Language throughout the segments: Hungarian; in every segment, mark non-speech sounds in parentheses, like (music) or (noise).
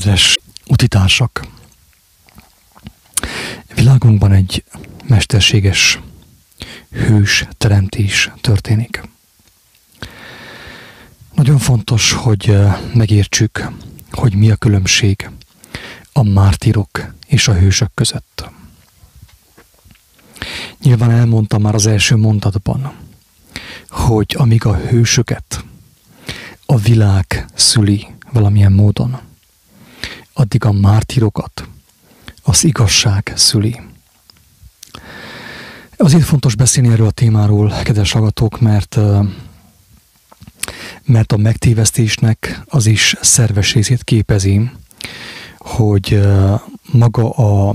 Kedves utitársak! Világunkban egy mesterséges hős teremtés történik. Nagyon fontos, hogy megértsük, hogy mi a különbség a mártirok és a hősök között. Nyilván elmondtam már az első mondatban, hogy amíg a hősöket a világ szüli valamilyen módon, addig a mártirokat az igazság szüli. Azért fontos beszélni erről a témáról, kedves hallgatók, mert, mert a megtévesztésnek az is szerves részét képezi, hogy maga a,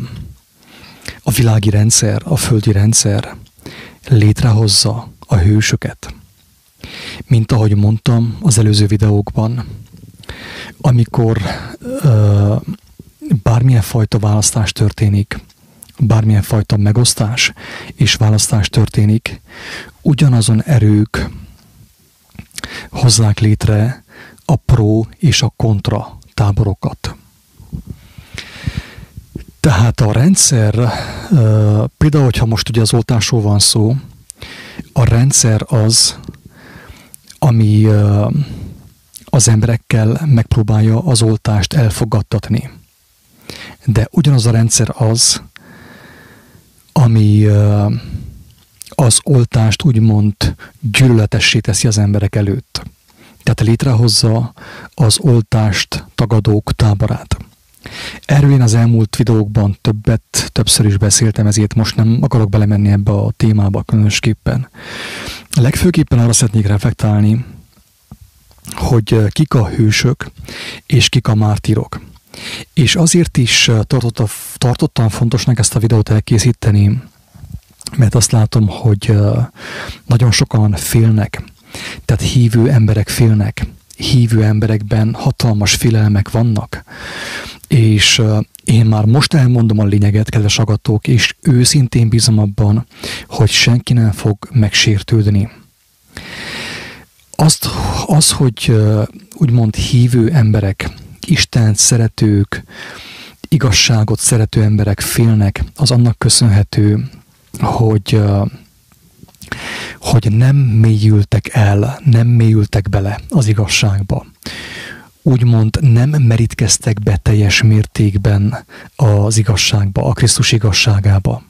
a világi rendszer, a földi rendszer létrehozza a hősöket. Mint ahogy mondtam az előző videókban, amikor uh, bármilyen fajta választás történik, bármilyen fajta megosztás és választás történik, ugyanazon erők hozzák létre a pro és a kontra táborokat. Tehát a rendszer, például, hogyha most ugye az oltásról van szó, a rendszer az, ami az emberekkel megpróbálja az oltást elfogadtatni. De ugyanaz a rendszer az, ami az oltást úgymond gyűlöletessé teszi az emberek előtt. Tehát létrehozza az oltást tagadók táborát. Erről én az elmúlt videókban többet, többször is beszéltem, ezért most nem akarok belemenni ebbe a témába különösképpen. Legfőképpen arra szeretnék reflektálni, hogy kik a hősök és kik a mártirok. És azért is tartotta, tartottam fontosnak ezt a videót elkészíteni, mert azt látom, hogy nagyon sokan félnek, tehát hívő emberek félnek, hívő emberekben hatalmas félelmek vannak, és én már most elmondom a lényeget, kedves agatók, és őszintén bízom abban, hogy senki nem fog megsértődni. Azt, az, hogy úgymond hívő emberek, Istent szeretők, igazságot szerető emberek félnek, az annak köszönhető, hogy hogy nem mélyültek el, nem mélyültek bele az igazságba. Úgymond nem merítkeztek be teljes mértékben az igazságba, a Krisztus igazságába.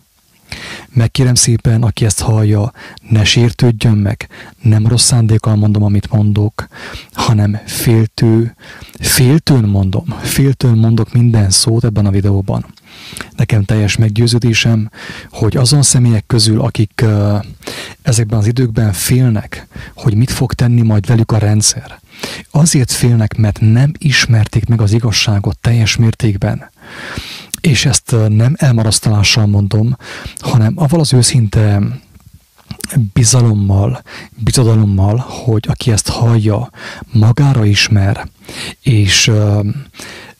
Megkérem szépen, aki ezt hallja, ne sértődjön meg, nem rossz szándékkal mondom, amit mondok, hanem féltő, féltőn mondom, féltőn mondok minden szót ebben a videóban. Nekem teljes meggyőződésem, hogy azon személyek közül, akik ezekben az időkben félnek, hogy mit fog tenni majd velük a rendszer, azért félnek, mert nem ismerték meg az igazságot teljes mértékben. És ezt nem elmarasztalással mondom, hanem avval az őszinte bizalommal, bizodalommal, hogy aki ezt hallja, magára ismer, és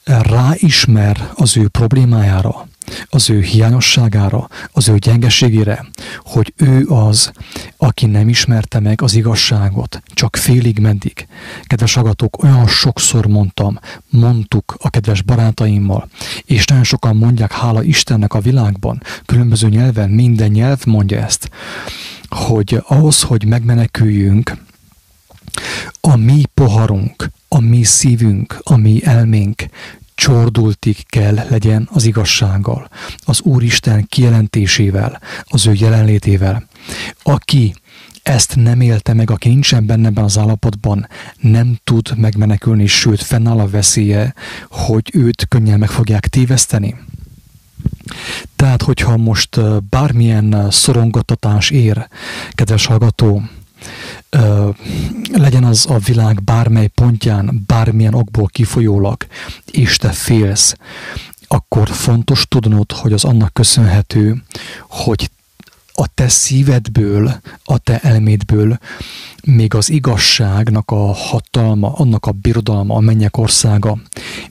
ráismer az ő problémájára, az ő hiányosságára, az ő gyengeségére, hogy ő az, aki nem ismerte meg az igazságot, csak félig meddig. Kedves agatok, olyan sokszor mondtam, mondtuk a kedves barátaimmal, és nagyon sokan mondják, hála Istennek a világban, különböző nyelven, minden nyelv mondja ezt, hogy ahhoz, hogy megmeneküljünk, a mi poharunk, a mi szívünk, a mi elménk csordultig kell legyen az igazsággal, az Úristen kijelentésével, az ő jelenlétével. Aki ezt nem élte meg, aki nincsen benne ebben az állapotban, nem tud megmenekülni, sőt, fennáll a veszélye, hogy őt könnyen meg fogják téveszteni. Tehát, hogyha most bármilyen szorongatatás ér, kedves hallgató, legyen az a világ bármely pontján, bármilyen okból kifolyólag, és te félsz, akkor fontos tudnod, hogy az annak köszönhető, hogy a te szívedből, a te elmédből még az igazságnak a hatalma, annak a birodalma, a mennyek országa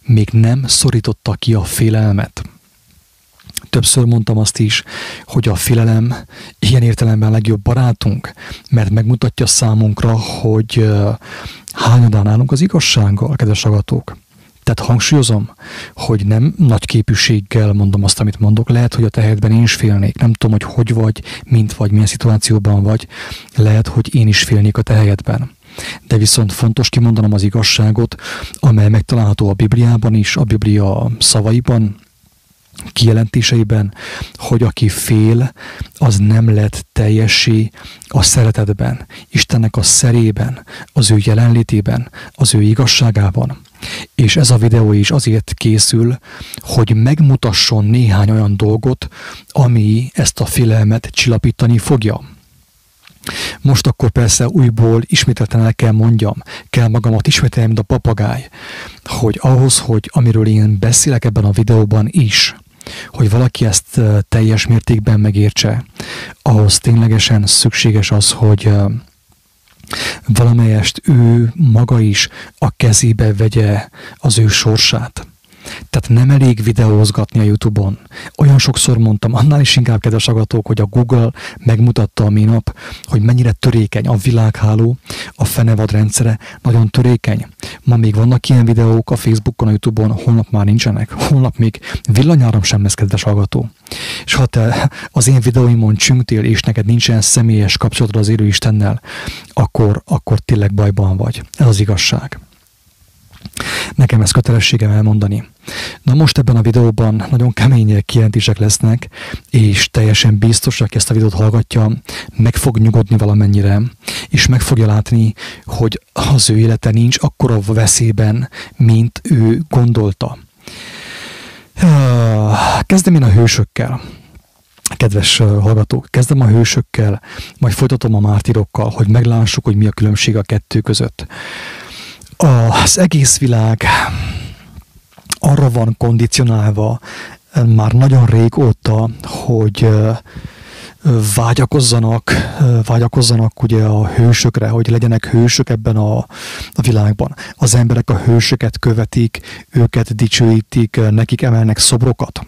még nem szorította ki a félelmet többször mondtam azt is, hogy a félelem ilyen értelemben legjobb barátunk, mert megmutatja számunkra, hogy hányadán állunk az igazsággal, kedves agatók. Tehát hangsúlyozom, hogy nem nagy képűséggel mondom azt, amit mondok. Lehet, hogy a tehetben én is félnék. Nem tudom, hogy hogy vagy, mint vagy, milyen szituációban vagy. Lehet, hogy én is félnék a tehetben. De viszont fontos kimondanom az igazságot, amely megtalálható a Bibliában is, a Biblia szavaiban, kijelentéseiben, hogy aki fél, az nem lett teljessé a szeretetben, Istennek a szerében, az ő jelenlétében, az ő igazságában. És ez a videó is azért készül, hogy megmutasson néhány olyan dolgot, ami ezt a félelmet csillapítani fogja. Most akkor persze újból ismételten el kell mondjam, kell magamat ismételni, mint a papagáj, hogy ahhoz, hogy amiről én beszélek ebben a videóban is, hogy valaki ezt teljes mértékben megértse, ahhoz ténylegesen szükséges az, hogy valamelyest ő maga is a kezébe vegye az ő sorsát. Tehát nem elég videózgatni a Youtube-on. Olyan sokszor mondtam, annál is inkább, kedves agatók, hogy a Google megmutatta a minap, hogy mennyire törékeny a világháló, a fenevad rendszere nagyon törékeny. Ma még vannak ilyen videók a Facebookon, a Youtube-on, holnap már nincsenek. Holnap még villanyáram sem lesz, kedves hallgató. És ha te az én videóimon csüngtél, és neked nincsen személyes kapcsolatod az élő Istennel, akkor, akkor tényleg bajban vagy. Ez az igazság. Nekem ez kötelességem elmondani. Na most ebben a videóban nagyon kemény kijelentések lesznek, és teljesen biztos, aki ezt a videót hallgatja, meg fog nyugodni valamennyire, és meg fogja látni, hogy az ő élete nincs akkora veszélyben, mint ő gondolta. Kezdem én a hősökkel kedves hallgatók, kezdem a hősökkel, majd folytatom a mártirokkal, hogy meglássuk, hogy mi a különbség a kettő között. Az egész világ arra van kondicionálva már nagyon régóta, hogy vágyakozzanak, vágyakozzanak ugye a hősökre, hogy legyenek hősök ebben a, a világban. Az emberek a hősöket követik, őket dicsőítik, nekik emelnek szobrokat.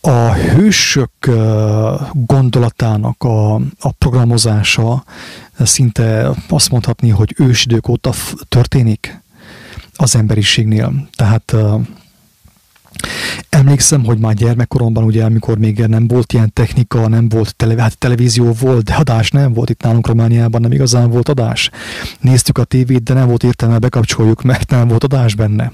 A hősök gondolatának a, a programozása szinte azt mondhatni, hogy ősidők óta történik az emberiségnél. Tehát Emlékszem, hogy már gyermekkoromban, ugye, amikor még nem volt ilyen technika, nem volt tele, hát televízió volt, de adás nem volt itt nálunk Romániában, nem igazán volt adás. Néztük a tévét, de nem volt értelme bekapcsoljuk, mert nem volt adás benne.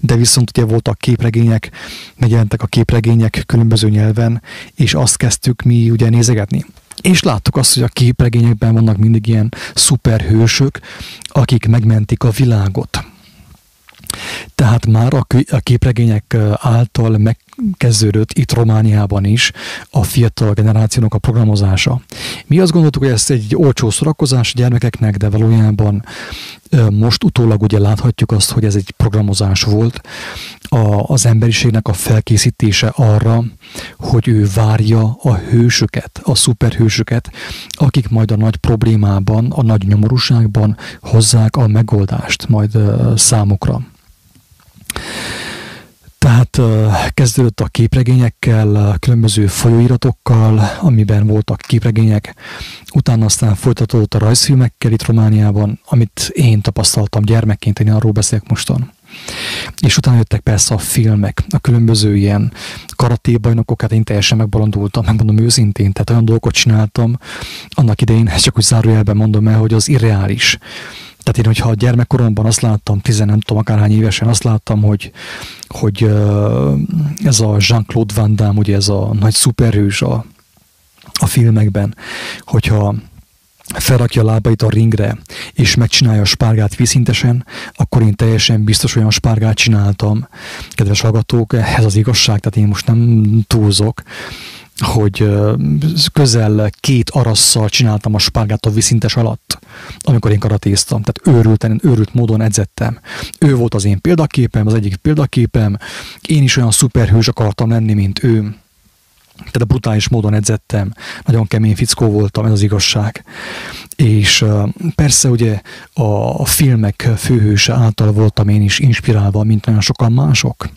De viszont ugye voltak képregények, megjelentek a képregények különböző nyelven, és azt kezdtük mi ugye nézegetni. És láttuk azt, hogy a képregényekben vannak mindig ilyen szuperhősök, akik megmentik a világot tehát már a képregények által megkezdődött itt Romániában is a fiatal generációnak a programozása. Mi azt gondoltuk, hogy ez egy olcsó szórakozás gyermekeknek, de valójában most utólag ugye láthatjuk azt, hogy ez egy programozás volt, a, az emberiségnek a felkészítése arra, hogy ő várja a hősöket, a szuperhősöket, akik majd a nagy problémában, a nagy nyomorúságban hozzák a megoldást majd számukra. Tehát kezdődött a képregényekkel, különböző folyóiratokkal, amiben voltak képregények, utána aztán folytatódott a rajzfilmekkel itt Romániában, amit én tapasztaltam gyermekként, én arról beszélek mostan. És utána jöttek persze a filmek, a különböző ilyen karatébajnokok, hát én teljesen megbolondultam, megmondom őszintén, tehát olyan dolgokat csináltam, annak idején, csak úgy zárójelben mondom el, hogy az irreális. Tehát én, hogyha a gyermekkoromban azt láttam, tizen nem tudom, akárhány évesen azt láttam, hogy, hogy ez a Jean-Claude Van Damme, ugye ez a nagy szuperhős a, a filmekben, hogyha felrakja a lábait a ringre, és megcsinálja a spárgát vízszintesen, akkor én teljesen biztos olyan spárgát csináltam. Kedves hallgatók, ez az igazság, tehát én most nem túlzok, hogy közel két arasszal csináltam a spárgát a viszintes alatt, amikor én karatéztam. Tehát őrülten, őrült módon edzettem. Ő volt az én példaképem, az egyik példaképem. Én is olyan szuperhős akartam lenni, mint ő. Tehát brutális módon edzettem, nagyon kemény fickó voltam, ez az igazság. És persze ugye a, filmek főhőse által voltam én is inspirálva, mint nagyon sokan mások.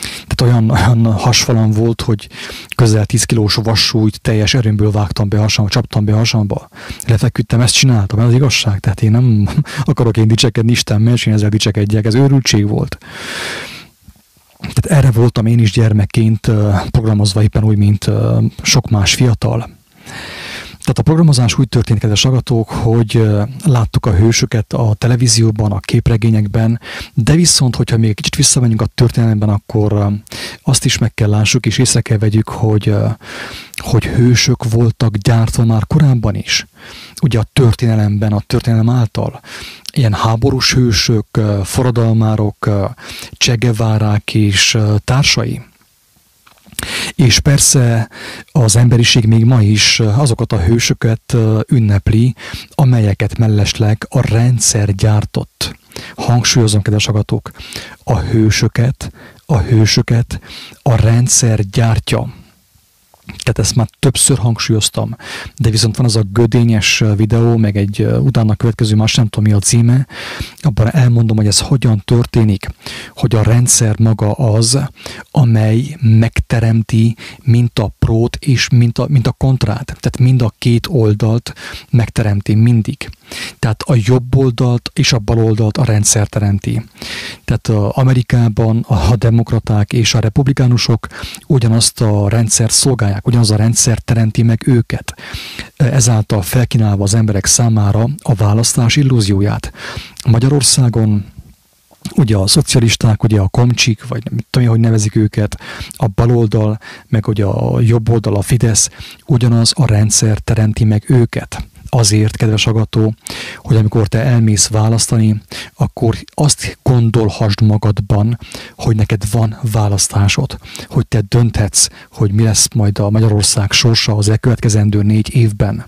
Tehát hát olyan, olyan hasfalam volt, hogy közel 10 kilós vassújt teljes erőmből vágtam be hasamba, csaptam be hasamba. Lefeküdtem, ezt csináltam, ez az igazság. Tehát én nem (laughs) akarok én dicsekedni Isten, mert én ezzel dicsekedjek, ez őrültség volt. Tehát erre voltam én is gyermekként programozva éppen úgy, mint sok más fiatal. Tehát a programozás úgy történt, kedves agatók, hogy láttuk a hősöket a televízióban, a képregényekben, de viszont, hogyha még kicsit visszamegyünk a történelemben, akkor azt is meg kell lássuk, és észre kell vegyük, hogy, hogy hősök voltak gyártva már korábban is. Ugye a történelemben, a történelem által ilyen háborús hősök, forradalmárok, csegevárák és társai. És persze az emberiség még ma is azokat a hősöket ünnepli, amelyeket mellesleg a rendszer gyártott. Hangsúlyozom, kedves agatok, a hősöket, a hősöket a rendszer gyártja. Tehát ezt már többször hangsúlyoztam, de viszont van az a gödényes videó, meg egy utána következő más nem tudom mi a címe, abban elmondom, hogy ez hogyan történik, hogy a rendszer maga az, amely megteremti mint a prót és mint a, mint a kontrát, tehát mind a két oldalt megteremti mindig. Tehát a jobb oldalt és a bal oldalt a rendszer teremti. Tehát Amerikában a demokraták és a republikánusok ugyanazt a rendszer szolgálják, ugyanaz a rendszer teremti meg őket. Ezáltal felkínálva az emberek számára a választás illúzióját. Magyarországon ugye a szocialisták, ugye a komcsik, vagy nem tudom, hogy nevezik őket, a baloldal, meg ugye a jobb oldal, a Fidesz, ugyanaz a rendszer teremti meg őket azért, kedves agató, hogy amikor te elmész választani, akkor azt gondolhasd magadban, hogy neked van választásod, hogy te dönthetsz, hogy mi lesz majd a Magyarország sorsa az elkövetkezendő négy évben.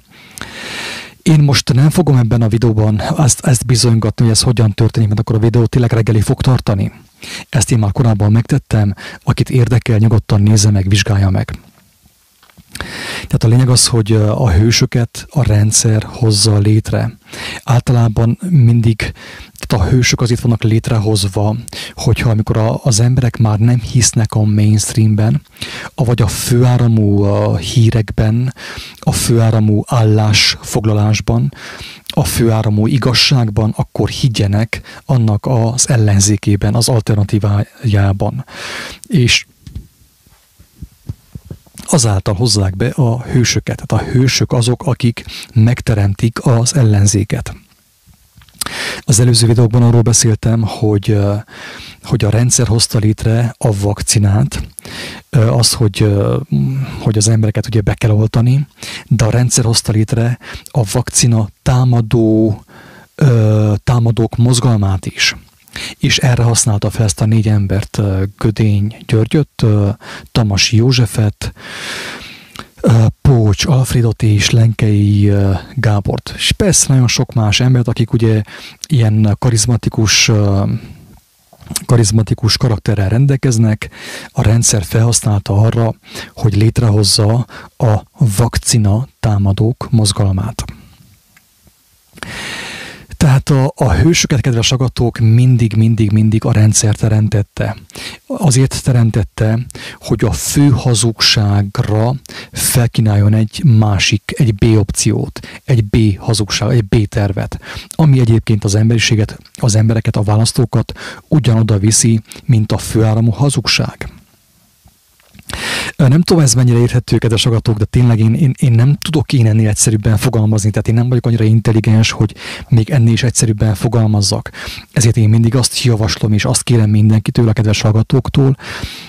Én most nem fogom ebben a videóban ezt, ezt bizonygatni, hogy ez hogyan történik, mert akkor a videó tényleg reggeli fog tartani. Ezt én már korábban megtettem, akit érdekel, nyugodtan nézze meg, vizsgálja meg. Tehát a lényeg az, hogy a hősöket a rendszer hozza létre. Általában mindig tehát a hősök azért vannak létrehozva, hogyha amikor a, az emberek már nem hisznek a mainstreamben, vagy a főáramú a hírekben, a főáramú állásfoglalásban, a főáramú igazságban, akkor higgyenek annak az ellenzékében, az alternatívájában. És azáltal hozzák be a hősöket. Tehát a hősök azok, akik megteremtik az ellenzéket. Az előző videókban arról beszéltem, hogy, hogy a rendszer hozta létre a vakcinát, az, hogy, hogy az embereket ugye be kell oltani, de a rendszer hozta létre a vakcina támadó, támadók mozgalmát is és erre használta fel ezt a négy embert, Gödény Györgyöt, Tamasi Józsefet, Pócs, Alfredot és Lenkei Gábort. És persze nagyon sok más embert, akik ugye ilyen karizmatikus karizmatikus karakterrel rendelkeznek, a rendszer felhasználta arra, hogy létrehozza a vakcina támadók mozgalmát. Tehát a, a hősöket, kedves agatók, mindig, mindig, mindig a rendszer teremtette. Azért teremtette, hogy a fő hazugságra felkínáljon egy másik, egy B opciót, egy B hazugság, egy B tervet, ami egyébként az emberiséget, az embereket, a választókat ugyanoda viszi, mint a főáramú hazugság. Nem tudom, ez mennyire érthető, kedves agatok, de tényleg én, én, én nem tudok én ennél egyszerűbben fogalmazni, tehát én nem vagyok annyira intelligens, hogy még ennél is egyszerűbben fogalmazzak. Ezért én mindig azt javaslom, és azt kérem mindenkitől, a kedves hallgatóktól,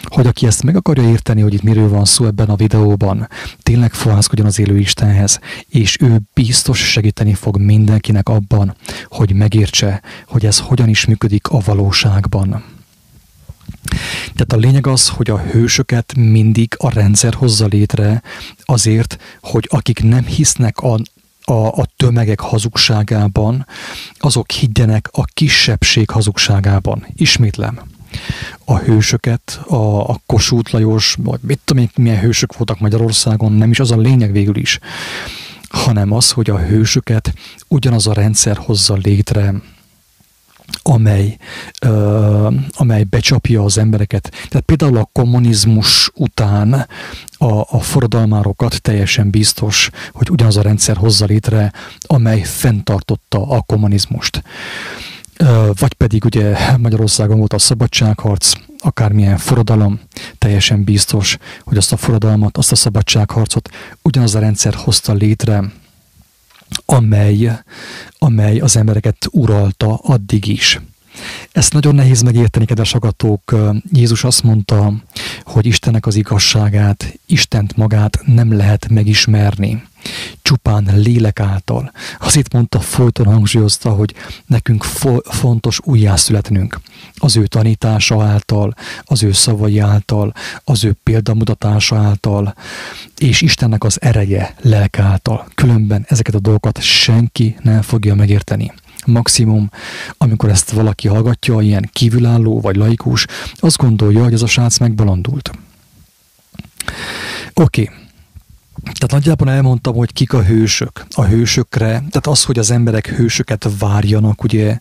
hogy aki ezt meg akarja érteni, hogy itt miről van szó ebben a videóban, tényleg fohászkodjon az élő Istenhez, és ő biztos segíteni fog mindenkinek abban, hogy megértse, hogy ez hogyan is működik a valóságban. Tehát a lényeg az, hogy a hősöket mindig a rendszer hozza létre azért, hogy akik nem hisznek a, a, a tömegek hazugságában, azok higgyenek a kisebbség hazugságában. Ismétlem. A hősöket, a, a Kossuth Lajos, vagy mit tudom én, milyen hősök voltak Magyarországon, nem is az a lényeg végül is, hanem az, hogy a hősöket ugyanaz a rendszer hozza létre, amely, uh, amely becsapja az embereket. Tehát például a kommunizmus után a, a forradalmárokat teljesen biztos, hogy ugyanaz a rendszer hozza létre, amely fenntartotta a kommunizmust. Uh, vagy pedig ugye Magyarországon volt a szabadságharc, akármilyen forradalom, teljesen biztos, hogy azt a forradalmat, azt a szabadságharcot ugyanaz a rendszer hozta létre, amely, amely az embereket uralta addig is. Ezt nagyon nehéz megérteni, kedves agatók. Jézus azt mondta, hogy Istennek az igazságát, Istent magát nem lehet megismerni. Csupán lélek által. Azért mondta, folyton hangsúlyozta, hogy nekünk fo- fontos újjászületnünk. Az ő tanítása által, az ő szavai által, az ő példamutatása által, és Istennek az ereje lelk által. Különben ezeket a dolgokat senki nem fogja megérteni maximum, amikor ezt valaki hallgatja, ilyen kívülálló vagy laikus, azt gondolja, hogy ez a srác megbalandult. Oké. Okay. Tehát nagyjából elmondtam, hogy kik a hősök. A hősökre, tehát az, hogy az emberek hősöket várjanak, ugye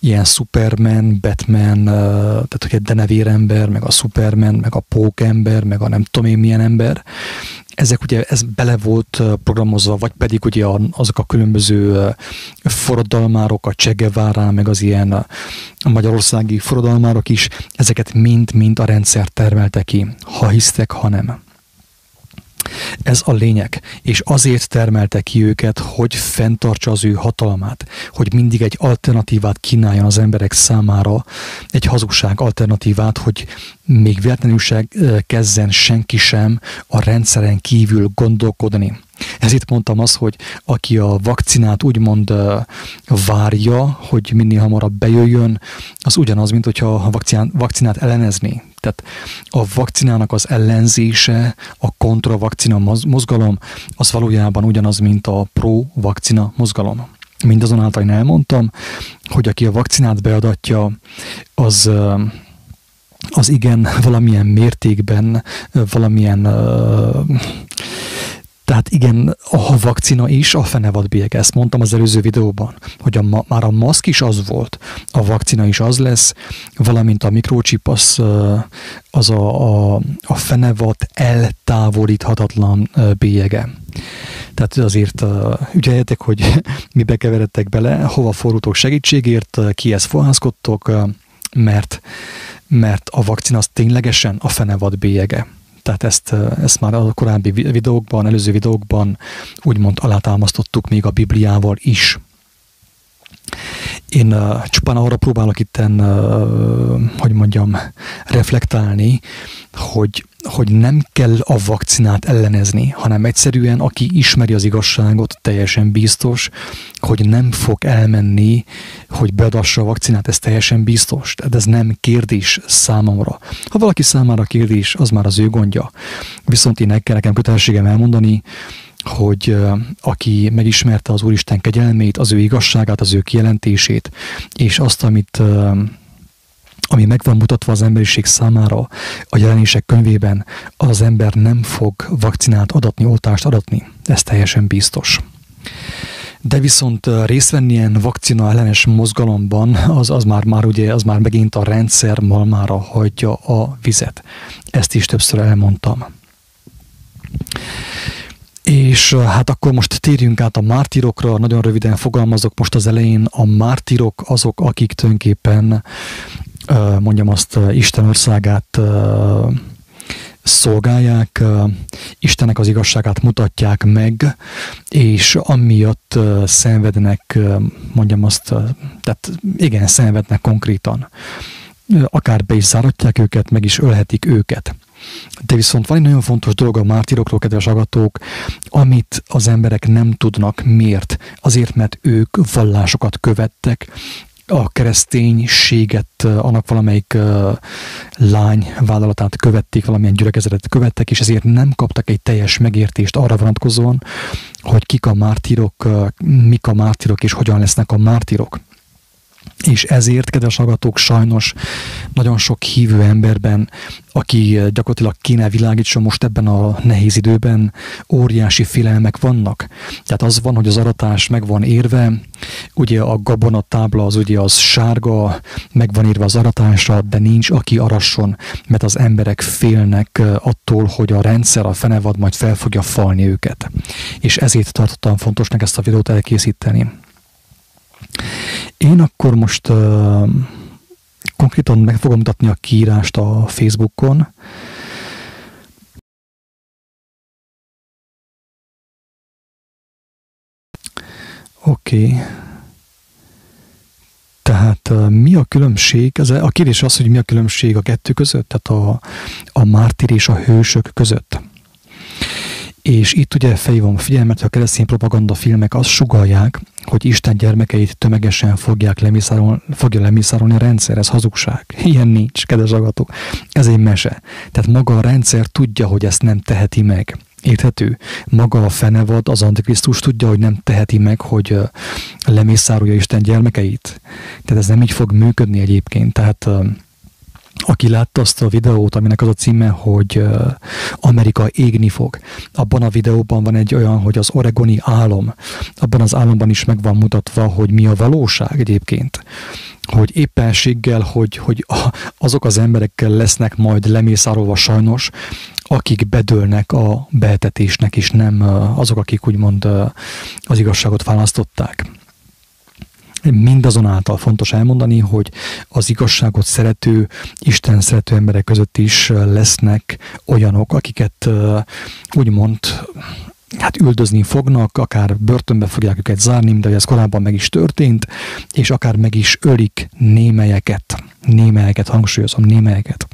ilyen Superman, Batman, tehát hogy egy denevérember, meg a Superman, meg a pókember, meg a nem tudom én milyen ember, ezek ugye ez bele volt programozva, vagy pedig ugye azok a különböző forradalmárok, a Csegevárán, meg az ilyen a magyarországi forradalmárok is, ezeket mind-mind a rendszer termelte ki, ha hisztek, ha nem. Ez a lényeg, és azért termelte ki őket, hogy fenntartsa az ő hatalmát, hogy mindig egy alternatívát kínáljon az emberek számára, egy hazugság alternatívát, hogy még véletlenül se kezden senki sem a rendszeren kívül gondolkodni. Ezért mondtam azt, hogy aki a vakcinát úgymond várja, hogy minél hamarabb bejöjjön, az ugyanaz, mint hogyha a vakcinát, vakcinát ellenezni. Tehát a vakcinának az ellenzése, a kontravakcina mozgalom, az valójában ugyanaz, mint a pro-vakcina mozgalom. Mindazonáltal én elmondtam, hogy aki a vakcinát beadatja, az az igen valamilyen mértékben, valamilyen tehát igen, a vakcina is a fenevad ezt mondtam az előző videóban, hogy a, már a maszk is az volt, a vakcina is az lesz, valamint a mikrochip az, az a, a, a fenevad eltávolíthatatlan bélyege. Tehát azért ügyeljetek, hogy (laughs) mibe keveredtek bele, hova forultok segítségért, kihez fohászkodtok, mert, mert a vakcina az ténylegesen a fenevad bélyege. Tehát ezt, ezt már a korábbi videókban, előző videókban úgymond alátámasztottuk még a Bibliával is. Én uh, csupán arra próbálok itten, uh, hogy mondjam, reflektálni, hogy, hogy nem kell a vakcinát ellenezni, hanem egyszerűen, aki ismeri az igazságot, teljesen biztos, hogy nem fog elmenni, hogy beadassa a vakcinát, ez teljesen biztos. Tehát ez nem kérdés számomra. Ha valaki számára kérdés, az már az ő gondja. Viszont én nekem kötelességem elmondani, hogy aki megismerte az Úristen kegyelmét, az ő igazságát, az ő kijelentését, és azt, amit ami meg van mutatva az emberiség számára a jelenések könyvében, az ember nem fog vakcinát adatni, oltást adatni. Ez teljesen biztos. De viszont részt venni ilyen vakcina ellenes mozgalomban, az, az, már, már ugye, az már megint a rendszer malmára hagyja a vizet. Ezt is többször elmondtam. És hát akkor most térjünk át a mártirokra, nagyon röviden fogalmazok most az elején. A mártirok azok, akik tulajdonképpen mondjam azt, Isten országát szolgálják, Istennek az igazságát mutatják meg, és amiatt szenvednek, mondjam azt, tehát igen, szenvednek konkrétan. Akár be is záratják őket, meg is ölhetik őket. De viszont van egy nagyon fontos dolog a mártirokról, kedves agatók, amit az emberek nem tudnak. Miért? Azért, mert ők vallásokat követtek, a kereszténységet, annak valamelyik uh, lány vállalatát követték, valamilyen gyülekezetet követtek, és ezért nem kaptak egy teljes megértést arra vonatkozóan, hogy kik a mártirok, uh, mik a mártirok, és hogyan lesznek a mártirok. És ezért, kedves hallgatók, sajnos nagyon sok hívő emberben, aki gyakorlatilag kéne világítson most ebben a nehéz időben, óriási félelmek vannak. Tehát az van, hogy az aratás meg van érve, ugye a gabonatábla az ugye az sárga, meg van írva az aratásra, de nincs aki arasson, mert az emberek félnek attól, hogy a rendszer, a fenevad majd fel fogja falni őket. És ezért tartottam fontosnak ezt a videót elkészíteni. Én akkor most uh, konkrétan meg fogom mutatni a kiírást a Facebookon. Oké. Okay. Tehát mi a különbség? Ez a kérdés az, hogy mi a különbség a kettő között, tehát a, a mártír és a hősök között. És itt ugye felhívom a figyelmet, hogy a keresztény propaganda filmek azt sugalják, hogy Isten gyermekeit tömegesen fogják lemészárolni, fogja lemészárolni a rendszer, ez hazugság. (laughs) Ilyen nincs, kedves agatok. Ez egy mese. Tehát maga a rendszer tudja, hogy ezt nem teheti meg. Érthető? Maga a fenevad, az Antikrisztus tudja, hogy nem teheti meg, hogy lemészárolja Isten gyermekeit. Tehát ez nem így fog működni egyébként. Tehát aki látta azt a videót, aminek az a címe, hogy Amerika égni fog. Abban a videóban van egy olyan, hogy az oregoni álom, abban az álomban is meg van mutatva, hogy mi a valóság egyébként. Hogy éppenséggel, hogy, hogy azok az emberekkel lesznek majd lemészárolva sajnos, akik bedőlnek a behetetésnek, és nem azok, akik úgymond az igazságot választották. Mindazonáltal fontos elmondani, hogy az igazságot szerető, Isten szerető emberek között is lesznek olyanok, akiket úgymond hát üldözni fognak, akár börtönbe fogják őket zárni, de ez korábban meg is történt, és akár meg is ölik némelyeket, némelyeket, hangsúlyozom, némelyeket.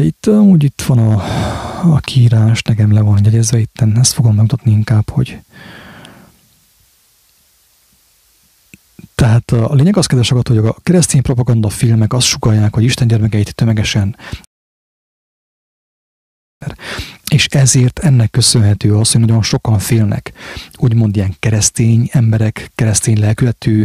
Itt úgy itt van a, a kiírás, nekem le van jegyezve itt, ezt fogom megmutatni inkább, hogy Tehát a lényeg az, kedves hogy a keresztény propaganda filmek azt sugalják, hogy Isten gyermekeit tömegesen és ezért ennek köszönhető az, hogy nagyon sokan félnek, úgymond ilyen keresztény emberek, keresztény lelkületű,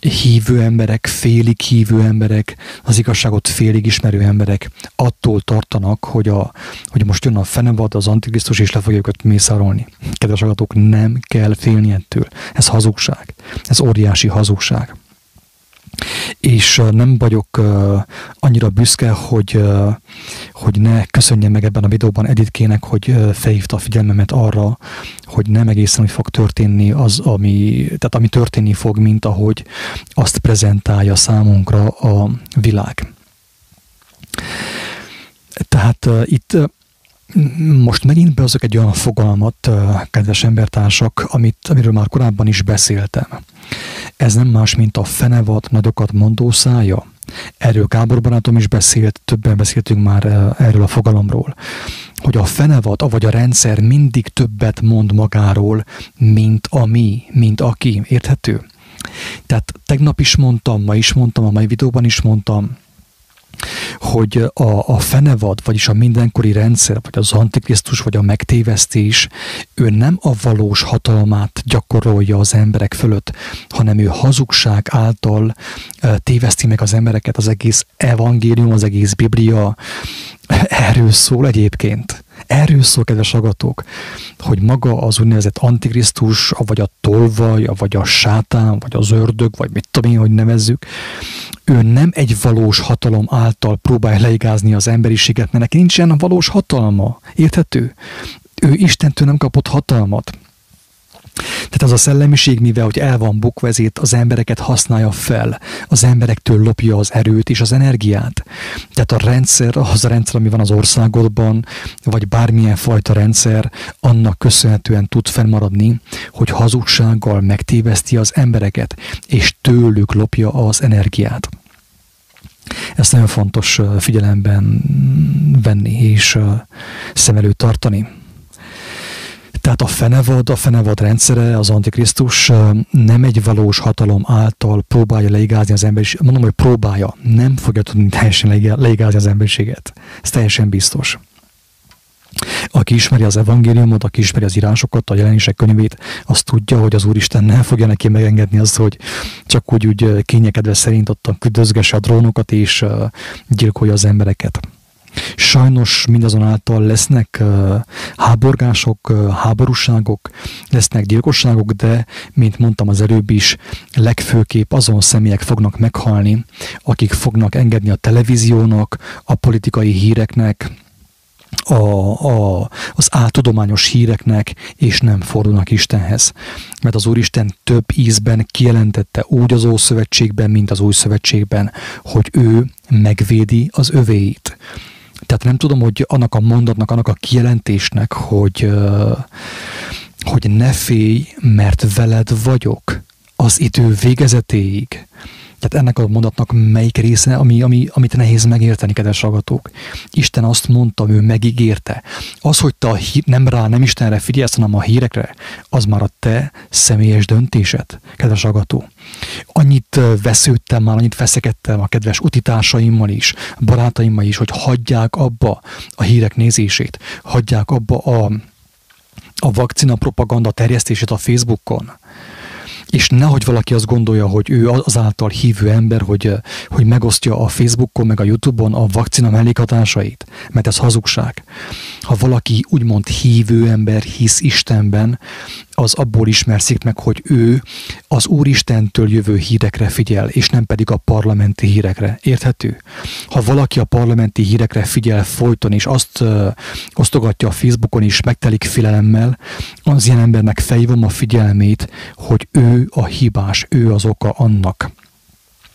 hívő emberek, félig hívő emberek, az igazságot félig ismerő emberek attól tartanak, hogy, a, hogy most jön a fenevad, az antikrisztus, és le fogja őket mészárolni. Kedves agatok, nem kell félni ettől. Ez hazugság. Ez óriási hazugság és nem vagyok annyira büszke, hogy, hogy ne köszönjem meg ebben a videóban Editkének, hogy felhívta a figyelmemet arra, hogy nem egészen úgy fog történni az, ami, tehát ami történni fog, mint ahogy azt prezentálja számunkra a világ. Tehát uh, itt most megint behozok egy olyan fogalmat, kedves embertársak, amit, amiről már korábban is beszéltem. Ez nem más, mint a fenevad nagyokat mondó szája. Erről Gábor barátom is beszélt, többen beszéltünk már erről a fogalomról, hogy a fenevad, vagy a rendszer mindig többet mond magáról, mint a mi, mint aki. Érthető? Tehát tegnap is mondtam, ma is mondtam, a mai videóban is mondtam, hogy a, a fenevad, vagyis a mindenkori rendszer, vagy az antikrisztus, vagy a megtévesztés, ő nem a valós hatalmát gyakorolja az emberek fölött, hanem ő hazugság által téveszti meg az embereket, az egész evangélium, az egész Biblia erről szól egyébként. Erről szól, kedves agatók, hogy maga az úgynevezett antikrisztus, vagy a tolvaj, vagy a sátán, vagy az ördög, vagy mit tudom én, hogy nevezzük, ő nem egy valós hatalom által próbálja leigázni az emberiséget, mert neki nincsen valós hatalma. Érthető? Ő Istentől nem kapott hatalmat. Tehát az a szellemiség, mivel hogy el van bukva, ezért az embereket használja fel, az emberektől lopja az erőt és az energiát. Tehát a rendszer, az a rendszer, ami van az országodban, vagy bármilyen fajta rendszer, annak köszönhetően tud fennmaradni, hogy hazugsággal megtéveszti az embereket, és tőlük lopja az energiát. Ezt nagyon fontos figyelemben venni és szem előtt tartani. Tehát a fenevad, a fenevad rendszere, az Antikrisztus nem egy valós hatalom által próbálja leigázni az emberiséget. Mondom, hogy próbálja, nem fogja tudni teljesen leigázni az emberiséget. Ez teljesen biztos. Aki ismeri az evangéliumot, aki ismeri az írásokat, a jelenések könyvét, az tudja, hogy az Úristen nem fogja neki megengedni azt, hogy csak úgy, úgy kényekedve szerint ott küldözgesse a drónokat és gyilkolja az embereket. Sajnos mindazonáltal lesznek háborgások, háborúságok, lesznek gyilkosságok, de, mint mondtam az előbb is, legfőképp azon személyek fognak meghalni, akik fognak engedni a televíziónak, a politikai híreknek, a, a, az áltudományos híreknek, és nem fordulnak Istenhez. Mert az Úristen több ízben kijelentette úgy az Ószövetségben, mint az Új Szövetségben, hogy ő megvédi az övéit. Tehát nem tudom, hogy annak a mondatnak, annak a kijelentésnek, hogy, hogy ne félj, mert veled vagyok az idő végezetéig. Tehát ennek a mondatnak melyik része, ami, ami, amit nehéz megérteni, kedves hallgatók. Isten azt mondta, ő megígérte. Az, hogy te a hí- nem rá, nem Istenre figyelsz, hanem a hírekre, az már a te személyes döntésed, kedves hallgató. Annyit vesződtem már, annyit veszekedtem a kedves utitársaimmal is, barátaimmal is, hogy hagyják abba a hírek nézését, hagyják abba a, a vakcina propaganda terjesztését a Facebookon és nehogy valaki azt gondolja, hogy ő azáltal hívő ember, hogy, hogy megosztja a Facebookon, meg a Youtube-on a vakcina mellékhatásait, mert ez hazugság. Ha valaki úgymond hívő ember, hisz Istenben, az abból ismerszik meg, hogy ő az Úristentől jövő hírekre figyel, és nem pedig a parlamenti hírekre. Érthető? Ha valaki a parlamenti hírekre figyel folyton, és azt ö, osztogatja a Facebookon is, megtelik filelemmel, az ilyen embernek fejvom a figyelmét, hogy ő a hibás, ő az oka annak,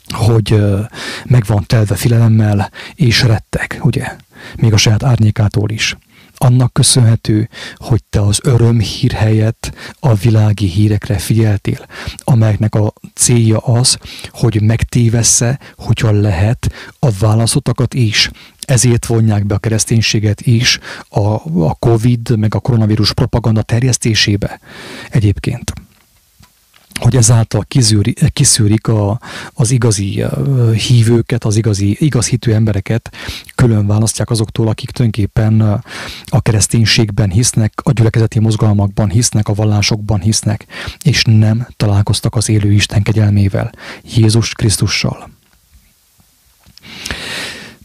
hogy ö, meg telve filelemmel, és rettek, ugye? Még a saját árnyékától is annak köszönhető, hogy te az örömhír helyett a világi hírekre figyeltél, amelyeknek a célja az, hogy megtévessze, hogyha lehet, a válaszotakat is. Ezért vonják be a kereszténységet is a, a Covid meg a koronavírus propaganda terjesztésébe egyébként hogy ezáltal kizűri, kiszűrik a, az igazi hívőket, az igazi, igaz hitű embereket, külön választják azoktól, akik tulajdonképpen a kereszténységben hisznek, a gyülekezeti mozgalmakban hisznek, a vallásokban hisznek, és nem találkoztak az élő Isten kegyelmével, Jézus Krisztussal.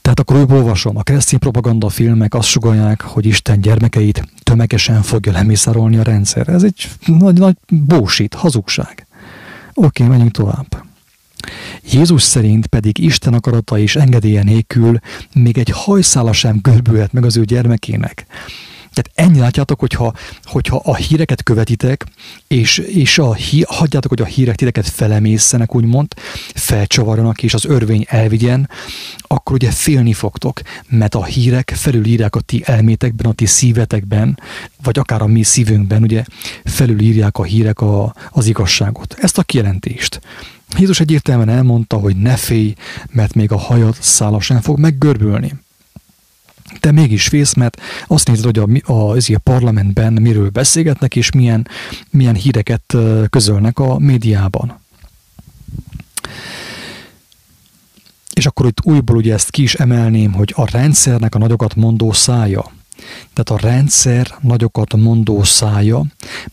Tehát akkor úgy olvasom, a keresztény propaganda filmek azt sugalják, hogy Isten gyermekeit tömegesen fogja lemészárolni a rendszer. Ez egy nagy, nagy bósít, hazugság. Oké, menjünk tovább. Jézus szerint pedig Isten akarata és engedélye nélkül még egy hajszála sem görbülhet meg az ő gyermekének. Tehát ennyi látjátok, hogyha, hogyha a híreket követitek, és, és a hí, hagyjátok, hogy a hírek titeket felemészenek, úgymond, felcsavarjanak, és az örvény elvigyen, akkor ugye félni fogtok, mert a hírek felülírják a ti elmétekben, a ti szívetekben, vagy akár a mi szívünkben, ugye felülírják a hírek a, az igazságot. Ezt a kijelentést. Jézus egyértelműen elmondta, hogy ne félj, mert még a hajad szála sem fog meggörbülni te mégis félsz, mert azt nézed, hogy a, a, a parlamentben miről beszélgetnek, és milyen, milyen híreket közölnek a médiában. És akkor itt újból ugye ezt ki is emelném, hogy a rendszernek a nagyokat mondó szája, tehát a rendszer nagyokat mondó szája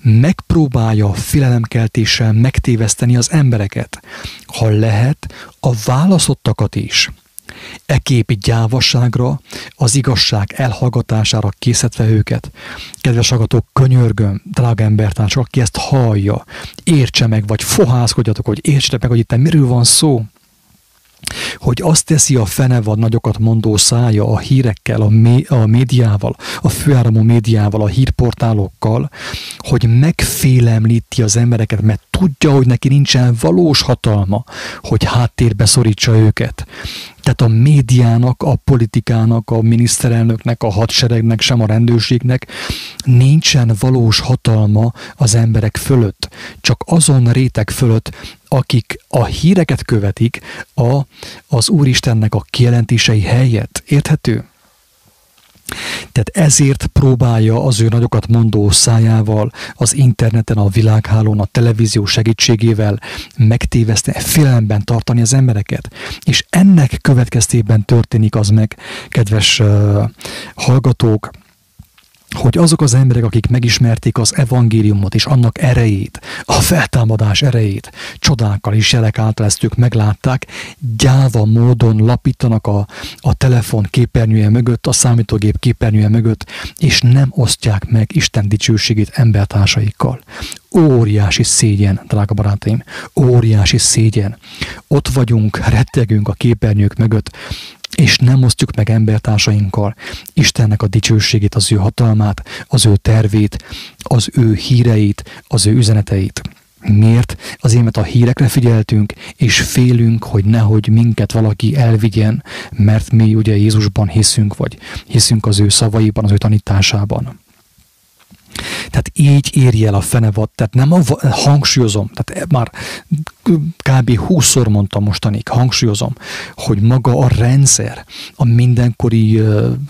megpróbálja félelemkeltéssel megtéveszteni az embereket, ha lehet a válaszottakat is. E képi gyávasságra, az igazság elhallgatására készítve őket. Kedves agatok, könyörgöm, drága embertársak, aki ezt hallja, értse meg, vagy fohászkodjatok, hogy értsetek meg, hogy itt miről van szó hogy azt teszi a fenevad nagyokat mondó szája a hírekkel, a, mé- a médiával, a főáramú médiával, a hírportálokkal, hogy megfélemlíti az embereket, mert tudja, hogy neki nincsen valós hatalma, hogy háttérbe szorítsa őket. Tehát a médiának, a politikának, a miniszterelnöknek, a hadseregnek, sem a rendőrségnek nincsen valós hatalma az emberek fölött. Csak azon réteg fölött, akik a híreket követik a, az Úristennek a kijelentései helyett. Érthető? Tehát ezért próbálja az ő nagyokat mondó szájával, az interneten, a világhálón, a televízió segítségével megtéveszteni, félelemben tartani az embereket. És ennek következtében történik az meg, kedves uh, hallgatók, hogy azok az emberek, akik megismerték az evangéliumot és annak erejét, a feltámadás erejét, csodákkal és jelek által ezt ők meglátták, gyáva módon lapítanak a, a telefon képernyője mögött, a számítógép képernyője mögött, és nem osztják meg Isten dicsőségét embertársaikkal. Óriási szégyen, drága barátaim, óriási szégyen. Ott vagyunk, rettegünk a képernyők mögött, és nem osztjuk meg embertársainkkal Istennek a dicsőségét, az ő hatalmát, az ő tervét, az ő híreit, az ő üzeneteit. Miért? Azért, mert a hírekre figyeltünk, és félünk, hogy nehogy minket valaki elvigyen, mert mi ugye Jézusban hiszünk, vagy hiszünk az ő szavaiban, az ő tanításában. Tehát így érje el a fenevad, tehát nem a, hangsúlyozom, tehát már kb. 20-szor mondtam mostanig, hangsúlyozom, hogy maga a rendszer, a mindenkori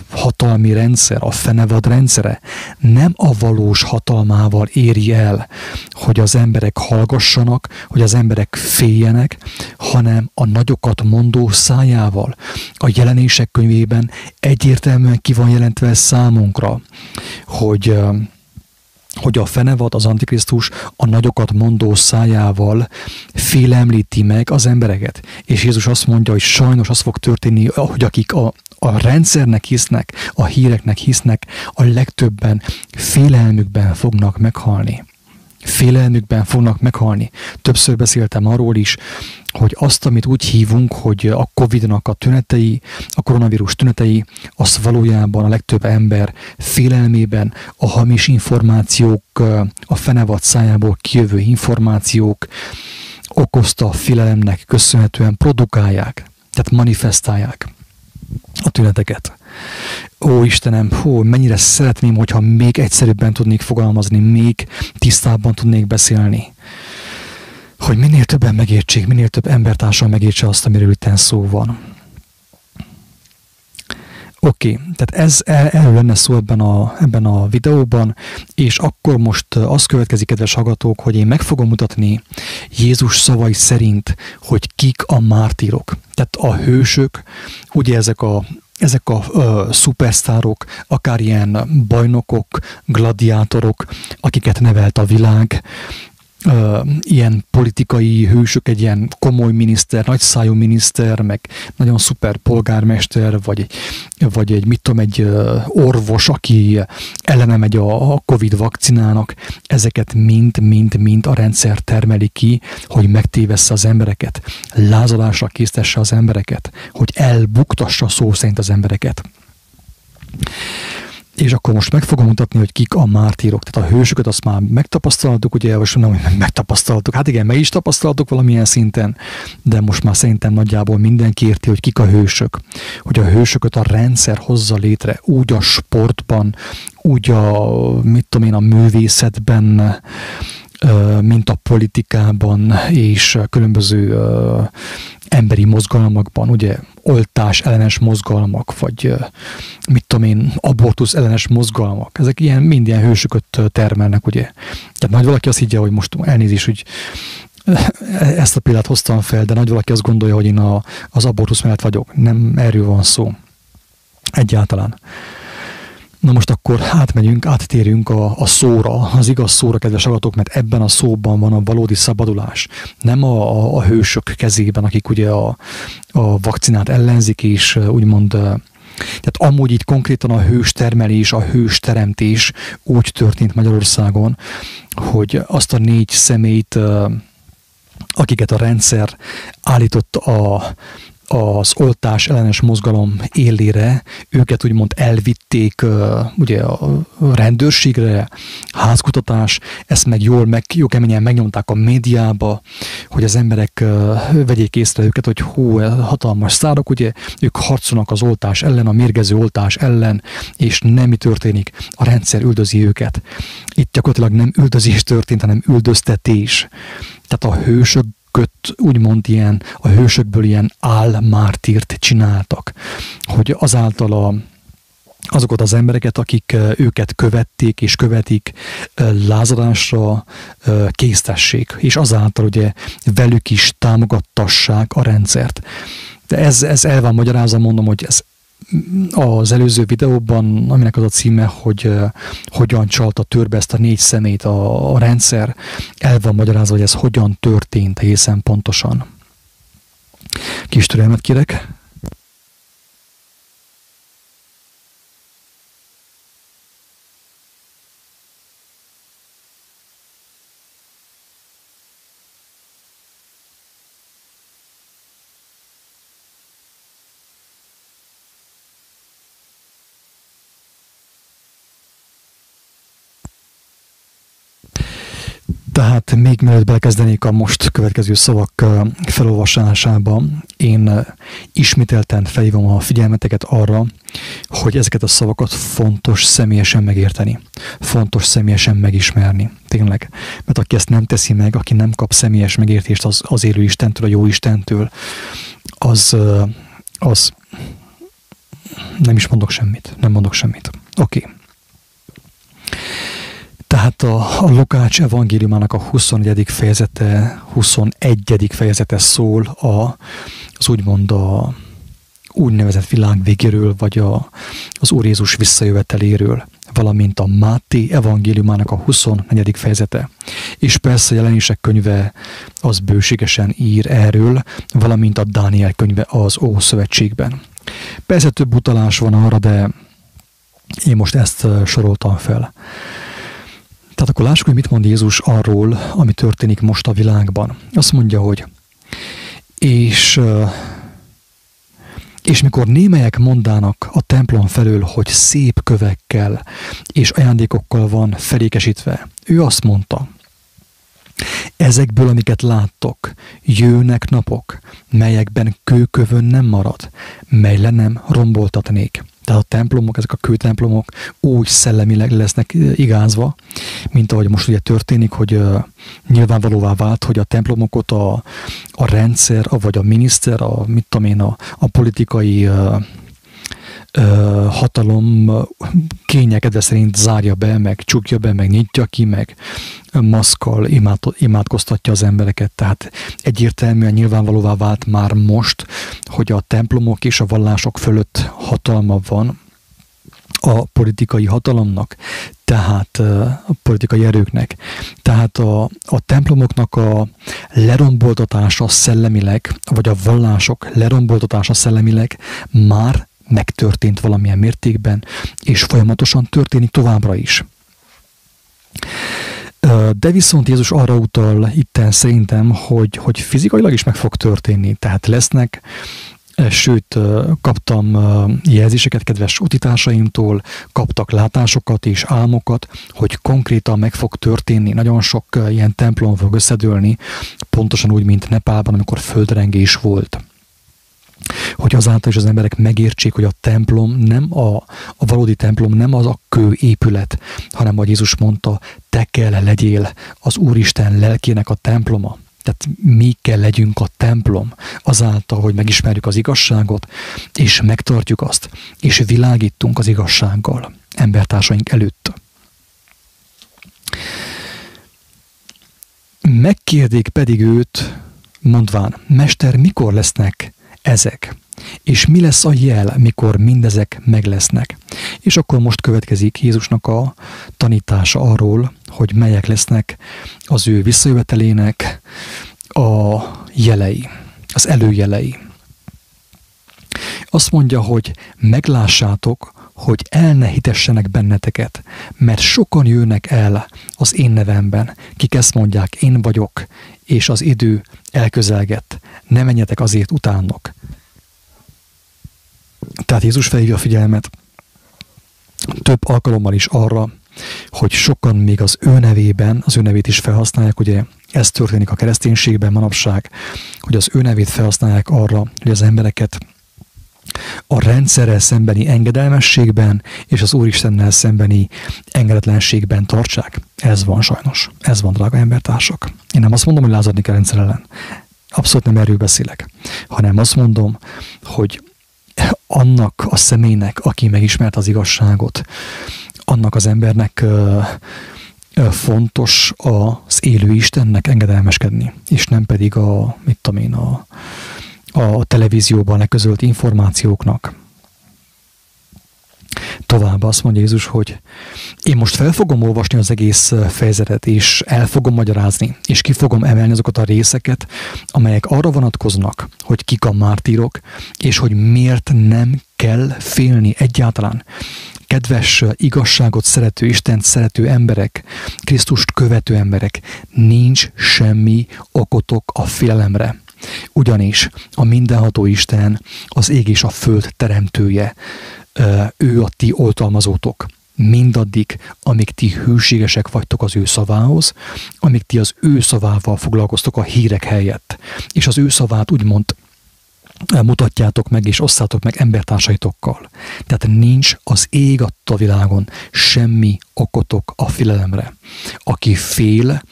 hatalmi rendszer, a fenevad rendszere nem a valós hatalmával éri el, hogy az emberek hallgassanak, hogy az emberek féljenek, hanem a nagyokat mondó szájával. A jelenések könyvében egyértelműen ki van jelentve számunkra, hogy hogy a fenevad, az Antikrisztus a nagyokat mondó szájával félemlíti meg az embereket. És Jézus azt mondja, hogy sajnos az fog történni, hogy akik a, a rendszernek hisznek, a híreknek hisznek, a legtöbben félelmükben fognak meghalni félelmükben fognak meghalni. Többször beszéltem arról is, hogy azt, amit úgy hívunk, hogy a Covid-nak a tünetei, a koronavírus tünetei, az valójában a legtöbb ember félelmében a hamis információk, a fenevad szájából kijövő információk okozta a félelemnek köszönhetően produkálják, tehát manifestálják a tüneteket. Ó Istenem, hó, mennyire szeretném, hogyha még egyszerűbben tudnék fogalmazni, még tisztábban tudnék beszélni. Hogy minél többen megértsék, minél több embertársal megértse azt, amiről itt szó van. Oké, okay, tehát ez erről lenne szó ebben a, ebben a videóban, és akkor most az következik, kedves hallgatók, hogy én meg fogom mutatni Jézus szavai szerint, hogy kik a mártírok. Tehát a hősök, ugye ezek a ezek a ö, szupersztárok, akár ilyen bajnokok, gladiátorok, akiket nevelt a világ, ö, ilyen politikai hősök, egy ilyen komoly miniszter, nagyszájú miniszter, meg nagyon szuper polgármester, vagy, vagy egy, mit tudom, egy orvos, aki ellene megy a, a Covid vakcinának, ezeket mind-mind-mind a rendszer termeli ki, hogy megtévessze az embereket, lázadásra késztesse az embereket, hogy elbuktassa szó szerint az embereket. És akkor most meg fogom mutatni, hogy kik a mártírok. Tehát a hősöket azt már megtapasztaltuk, ugye, vagy nem, hogy megtapasztaltuk. Hát igen, meg is tapasztaltuk valamilyen szinten, de most már szerintem nagyjából mindenki érti, hogy kik a hősök. Hogy a hősöket a rendszer hozza létre úgy a sportban, úgy a, mit tudom én, a művészetben, mint a politikában és különböző emberi mozgalmakban, ugye oltás ellenes mozgalmak, vagy mit tudom én, abortusz ellenes mozgalmak, ezek ilyen, mind ilyen hősököt termelnek, ugye. Tehát nagy valaki azt higgye, hogy most elnézés, hogy (laughs) ezt a példát hoztam fel, de nagy valaki azt gondolja, hogy én a, az abortusz mellett vagyok. Nem erről van szó. Egyáltalán. Na most akkor átmegyünk, áttérünk a, a szóra, az igaz szóra, kedves agatok, mert ebben a szóban van a valódi szabadulás. Nem a, a, a hősök kezében, akik ugye a, a vakcinát ellenzik, és úgymond tehát amúgy itt konkrétan a hős termelés, a hős teremtés úgy történt Magyarországon, hogy azt a négy szemét, akiket a rendszer állított a az oltás ellenes mozgalom élére, őket úgymond elvitték ugye a rendőrségre, házkutatás, ezt meg jól, meg, jó keményen megnyomták a médiába, hogy az emberek vegyék észre őket, hogy hú, hatalmas szárok, ugye ők harcolnak az oltás ellen, a mérgező oltás ellen, és nem történik, a rendszer üldözi őket. Itt gyakorlatilag nem üldözés történt, hanem üldöztetés. Tehát a hősök köt, úgymond ilyen, a hősökből ilyen álmártírt csináltak, hogy azáltal a, azokat az embereket, akik őket követték és követik, lázadásra késztessék, és azáltal ugye velük is támogattassák a rendszert. De ez, ez el van magyarázva, mondom, hogy ez az előző videóban, aminek az a címe, hogy hogyan csalta törbe ezt a négy szemét a, a rendszer, el van magyarázva, hogy ez hogyan történt egészen pontosan. Kis türelmet kérek. Tehát még mielőtt belekezdenék a most következő szavak felolvasásába, én ismételten felhívom a figyelmeteket arra, hogy ezeket a szavakat fontos személyesen megérteni. Fontos személyesen megismerni. Tényleg. Mert aki ezt nem teszi meg, aki nem kap személyes megértést az, az élő Istentől, a jó Istentől, az, az nem is mondok semmit. Nem mondok semmit. Oké. Okay. Tehát a, a Lukács evangéliumának a 21. fejezete, 21. fejezete szól a, az úgymond a úgynevezett világ végéről, vagy a, az Úr Jézus visszajöveteléről, valamint a Máté evangéliumának a 24. fejezete. És persze a jelenések könyve az bőségesen ír erről, valamint a Dániel könyve az Ószövetségben. Persze több utalás van arra, de én most ezt soroltam fel. Tehát akkor lássuk, hogy mit mond Jézus arról, ami történik most a világban. Azt mondja, hogy és, és mikor némelyek mondának a templom felől, hogy szép kövekkel és ajándékokkal van felékesítve, ő azt mondta, Ezekből, amiket láttok, jönnek napok, melyekben kőkövön nem marad, mely le nem romboltatnék. Tehát a templomok, ezek a kőtemplomok úgy szellemileg lesznek igázva, mint ahogy most ugye történik, hogy nyilvánvalóvá vált, hogy a templomokat a, a rendszer, vagy a miniszter, a, mit tudom én, a, a politikai hatalom kényekedve szerint zárja be, meg csukja be, meg nyitja ki, meg maszkal imád, imádkoztatja az embereket. Tehát egyértelműen nyilvánvalóvá vált már most, hogy a templomok és a vallások fölött hatalma van a politikai hatalomnak, tehát a politikai erőknek. Tehát a, a templomoknak a leromboltatása szellemileg, vagy a vallások leromboltatása szellemileg már megtörtént valamilyen mértékben, és folyamatosan történik továbbra is. De viszont Jézus arra utal itten szerintem, hogy, hogy fizikailag is meg fog történni. Tehát lesznek, sőt, kaptam jelzéseket kedves utitársaimtól, kaptak látásokat és álmokat, hogy konkrétan meg fog történni. Nagyon sok ilyen templom fog összedőlni, pontosan úgy, mint Nepálban, amikor földrengés volt hogy azáltal is az emberek megértsék, hogy a templom nem a, a valódi templom nem az a kő épület, hanem, ahogy Jézus mondta, te kell legyél az Úristen lelkének a temploma. Tehát mi kell legyünk a templom azáltal, hogy megismerjük az igazságot, és megtartjuk azt, és világítunk az igazsággal embertársaink előtt. Megkérdik pedig őt, mondván, Mester, mikor lesznek ezek. És mi lesz a jel, mikor mindezek meg lesznek? És akkor most következik Jézusnak a tanítása arról, hogy melyek lesznek az ő visszajövetelének a jelei, az előjelei. Azt mondja, hogy meglássátok, hogy el ne hitessenek benneteket, mert sokan jönnek el az én nevemben, kik ezt mondják, én vagyok, és az idő elközelgett. Ne menjetek azért utánok. Tehát Jézus felhívja a figyelmet több alkalommal is arra, hogy sokan még az ő nevében, az ő nevét is felhasználják, ugye ez történik a kereszténységben manapság, hogy az ő nevét felhasználják arra, hogy az embereket a rendszerrel szembeni engedelmességben és az Úristennel szembeni engedetlenségben tartsák. Ez van sajnos. Ez van, drága embertársak. Én nem azt mondom, hogy lázadni kell rendszer ellen. Abszolút nem erről beszélek, hanem azt mondom, hogy annak a személynek, aki megismert az igazságot, annak az embernek fontos az élő Istennek engedelmeskedni, és nem pedig a, mit tudom én, a, a televízióban leközölt információknak. Tovább azt mondja Jézus, hogy én most fel fogom olvasni az egész fejezetet, és el fogom magyarázni, és ki fogom emelni azokat a részeket, amelyek arra vonatkoznak, hogy kik a mártírok, és hogy miért nem kell félni egyáltalán. Kedves, igazságot szerető, Istent szerető emberek, Krisztust követő emberek, nincs semmi okotok a félelemre. Ugyanis a mindenható Isten az ég és a föld teremtője, ő a ti oltalmazótok. Mindaddig, amíg ti hűségesek vagytok az ő szavához, amíg ti az ő szavával foglalkoztok a hírek helyett, és az ő szavát úgymond mutatjátok meg és osszátok meg embertársaitokkal. Tehát nincs az ég a világon semmi okotok a félelemre. Aki fél,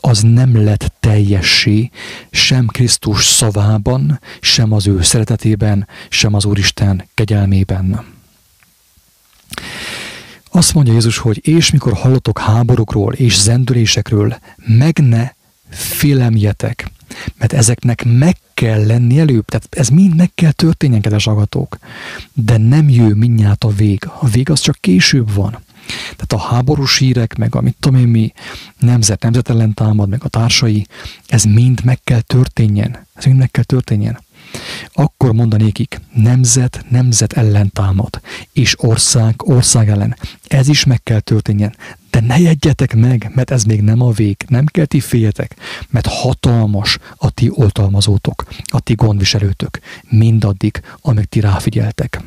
az nem lett teljessé sem Krisztus szavában, sem az ő szeretetében, sem az Úristen kegyelmében. Azt mondja Jézus, hogy és mikor hallotok háborúkról és zendülésekről, meg ne félemjetek, mert ezeknek meg kell lenni előbb, tehát ez mind meg kell történjen, kedves agatók. De nem jő mindjárt a vég. A vég az csak később van. Tehát a háborús hírek, meg a mit tudom én mi, nemzet, nemzet ellen támad, meg a társai, ez mind meg kell történjen. Ez mind meg kell történjen akkor mondanékik, nemzet nemzet ellen támad, és ország ország ellen. Ez is meg kell történjen. De ne jegyetek meg, mert ez még nem a vég, nem kell ti féljetek, mert hatalmas a ti oltalmazótok, a ti gondviselőtök, mindaddig, amíg ti ráfigyeltek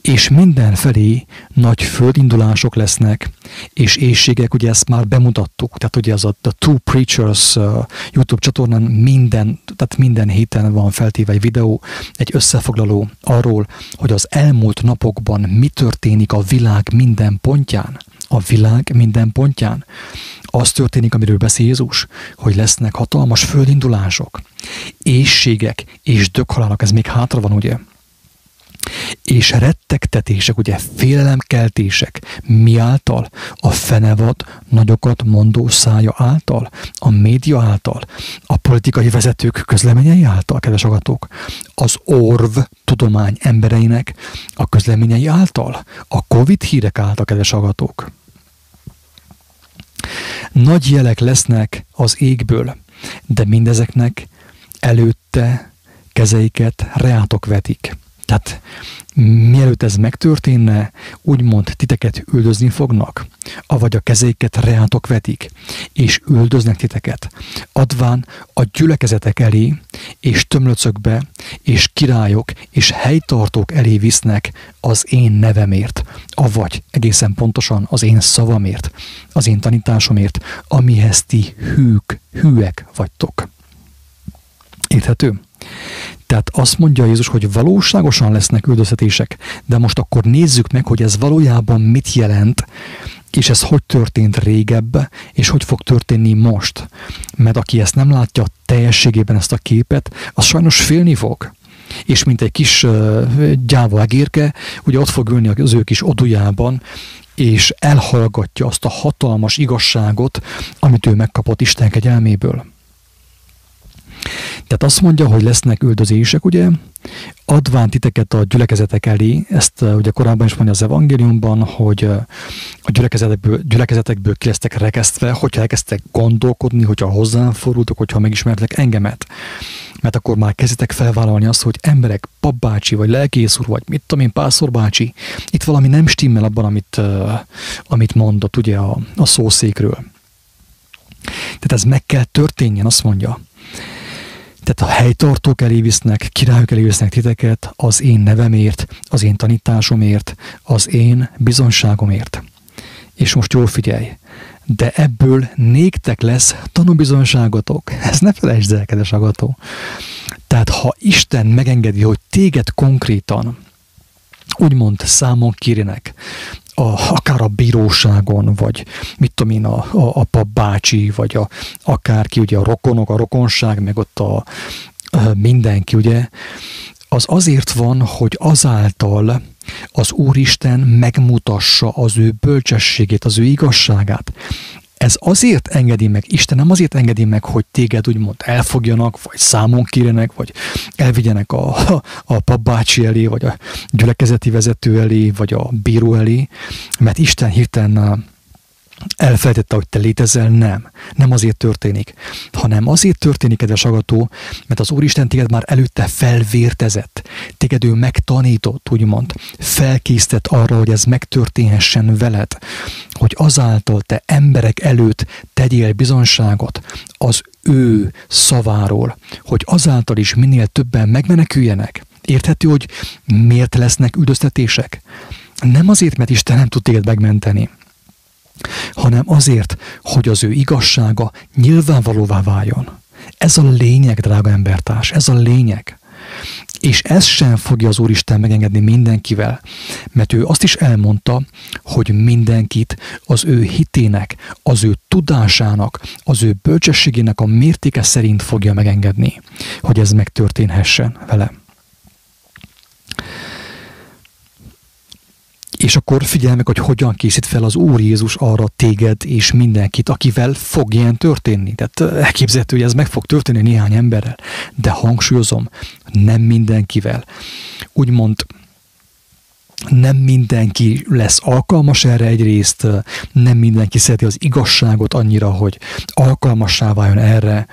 és mindenfelé nagy földindulások lesznek, és éjségek, ugye ezt már bemutattuk, tehát ugye az a The Two Preachers uh, YouTube csatornán minden, tehát minden héten van feltéve egy videó, egy összefoglaló arról, hogy az elmúlt napokban mi történik a világ minden pontján, a világ minden pontján. Az történik, amiről beszél Jézus, hogy lesznek hatalmas földindulások, éjségek és dökhalálok, ez még hátra van, ugye? És rettegtetések, ugye félelemkeltések, mi által? A fenevad nagyokat mondó szája által, a média által, a politikai vezetők közleményei által, kedves agatók, az orv tudomány embereinek a közleményei által, a Covid hírek által, kedves agatók. Nagy jelek lesznek az égből, de mindezeknek előtte kezeiket reátok vetik. Tehát mielőtt ez megtörténne, úgymond titeket üldözni fognak, avagy a kezeiket reátok vetik, és üldöznek titeket, adván a gyülekezetek elé, és tömlöcökbe, és királyok, és helytartók elé visznek az én nevemért, avagy egészen pontosan az én szavamért, az én tanításomért, amihez ti hűk, hűek vagytok. Érthető? Tehát azt mondja Jézus, hogy valóságosan lesznek üldöztetések, de most akkor nézzük meg, hogy ez valójában mit jelent, és ez hogy történt régebb, és hogy fog történni most. Mert aki ezt nem látja teljességében ezt a képet, az sajnos félni fog. És mint egy kis uh, gyáva egérke, ugye ott fog ülni az ő kis odujában, és elhallgatja azt a hatalmas igazságot, amit ő megkapott Isten kegyelméből. Tehát azt mondja, hogy lesznek üldözések, ugye, adván titeket a gyülekezetek elé, ezt uh, ugye korábban is mondja az evangéliumban, hogy uh, a gyülekezetekből, gyülekezetekből ki lesztek rekesztve, hogyha elkezdtek gondolkodni, hogyha hozzám fordultok, hogyha megismertek engemet. Mert akkor már kezdetek felvállalni azt, hogy emberek, papbácsi, vagy lelkész úr, vagy mit tudom én, pászor itt valami nem stimmel abban, amit, uh, amit mondott ugye a, a szószékről. Tehát ez meg kell történjen, azt mondja. Tehát a helytartók elé visznek, királyok elé visznek titeket az én nevemért, az én tanításomért, az én bizonságomért. És most jól figyelj, de ebből néktek lesz tanúbizonságotok. (laughs) Ez ne felejtsd el, kedves agató. Tehát ha Isten megengedi, hogy téged konkrétan úgymond számon kérjenek, a, akár a bíróságon, vagy mit tudom én, a, a, a pap bácsi, vagy a, akárki, ugye a rokonok, a rokonság, meg ott a, a mindenki, ugye, az azért van, hogy azáltal az Úristen megmutassa az ő bölcsességét, az ő igazságát. Ez azért engedi meg, Isten nem azért engedi meg, hogy téged úgymond elfogjanak, vagy számon kérenek, vagy elvigyenek a, a papbácsi elé, vagy a gyülekezeti vezető elé, vagy a bíró elé, mert Isten hirtelen elfelejtette, hogy te létezel, nem. Nem azért történik, hanem azért történik, kedves agató, mert az Úristen téged már előtte felvértezett, téged ő megtanított, úgymond, felkészített arra, hogy ez megtörténhessen veled, hogy azáltal te emberek előtt tegyél bizonságot az ő szaváról, hogy azáltal is minél többen megmeneküljenek. Érthető, hogy miért lesznek üldöztetések? Nem azért, mert Isten nem tud téged megmenteni, hanem azért, hogy az ő igazsága nyilvánvalóvá váljon. Ez a lényeg, drága embertárs, ez a lényeg. És ez sem fogja az Úristen megengedni mindenkivel, mert ő azt is elmondta, hogy mindenkit az ő hitének, az ő tudásának, az ő bölcsességének a mértéke szerint fogja megengedni, hogy ez megtörténhessen vele. És akkor figyelj meg, hogy hogyan készít fel az Úr Jézus arra téged és mindenkit, akivel fog ilyen történni. Tehát elképzelhető, hogy ez meg fog történni néhány emberrel. De hangsúlyozom, nem mindenkivel. Úgymond nem mindenki lesz alkalmas erre egyrészt, nem mindenki szereti az igazságot annyira, hogy alkalmassá váljon erre.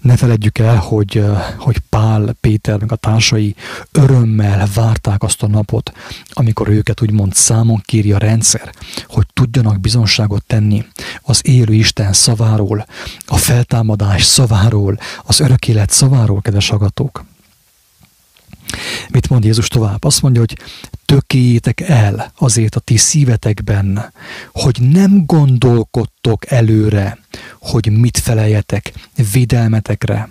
Ne feledjük el, hogy, hogy Pál, Péter, meg a társai örömmel várták azt a napot, amikor őket úgymond számon kéri a rendszer, hogy tudjanak bizonságot tenni az élő Isten szaváról, a feltámadás szaváról, az örök élet szaváról, kedves agatók. Mit mond Jézus tovább? Azt mondja, hogy tökéjétek el azért a ti szívetekben, hogy nem gondolkodtok előre, hogy mit feleljetek videlmetekre,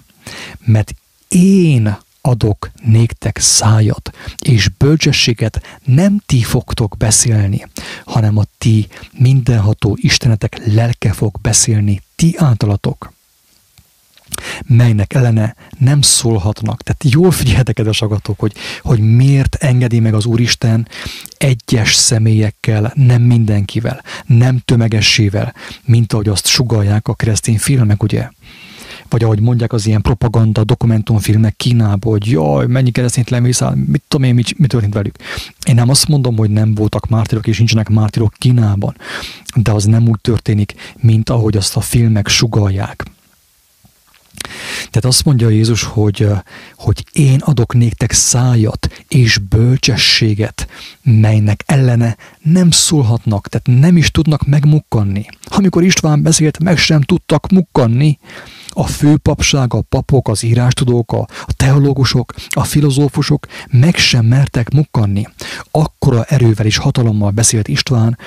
mert én adok néktek szájat, és bölcsességet nem ti fogtok beszélni, hanem a ti mindenható Istenetek lelke fog beszélni ti általatok melynek ellene nem szólhatnak. Tehát jól figyeljetek, kedves agatok, hogy, hogy miért engedi meg az Úristen egyes személyekkel, nem mindenkivel, nem tömegessével, mint ahogy azt sugalják a keresztény filmek, ugye? vagy ahogy mondják az ilyen propaganda dokumentumfilmek Kínából, hogy jaj, mennyi keresztényt lemészál, mit tudom én, mit, mit történt velük. Én nem azt mondom, hogy nem voltak mártirok, és nincsenek mártirok Kínában, de az nem úgy történik, mint ahogy azt a filmek sugalják. Tehát azt mondja Jézus, hogy, hogy én adok néktek szájat és bölcsességet, melynek ellene nem szólhatnak, tehát nem is tudnak megmukkanni. Amikor István beszélt, meg sem tudtak mukkanni, a főpapság, a papok, az írástudók, a teológusok, a filozófusok meg sem mertek mukkanni. Akkora erővel és hatalommal beszélt István,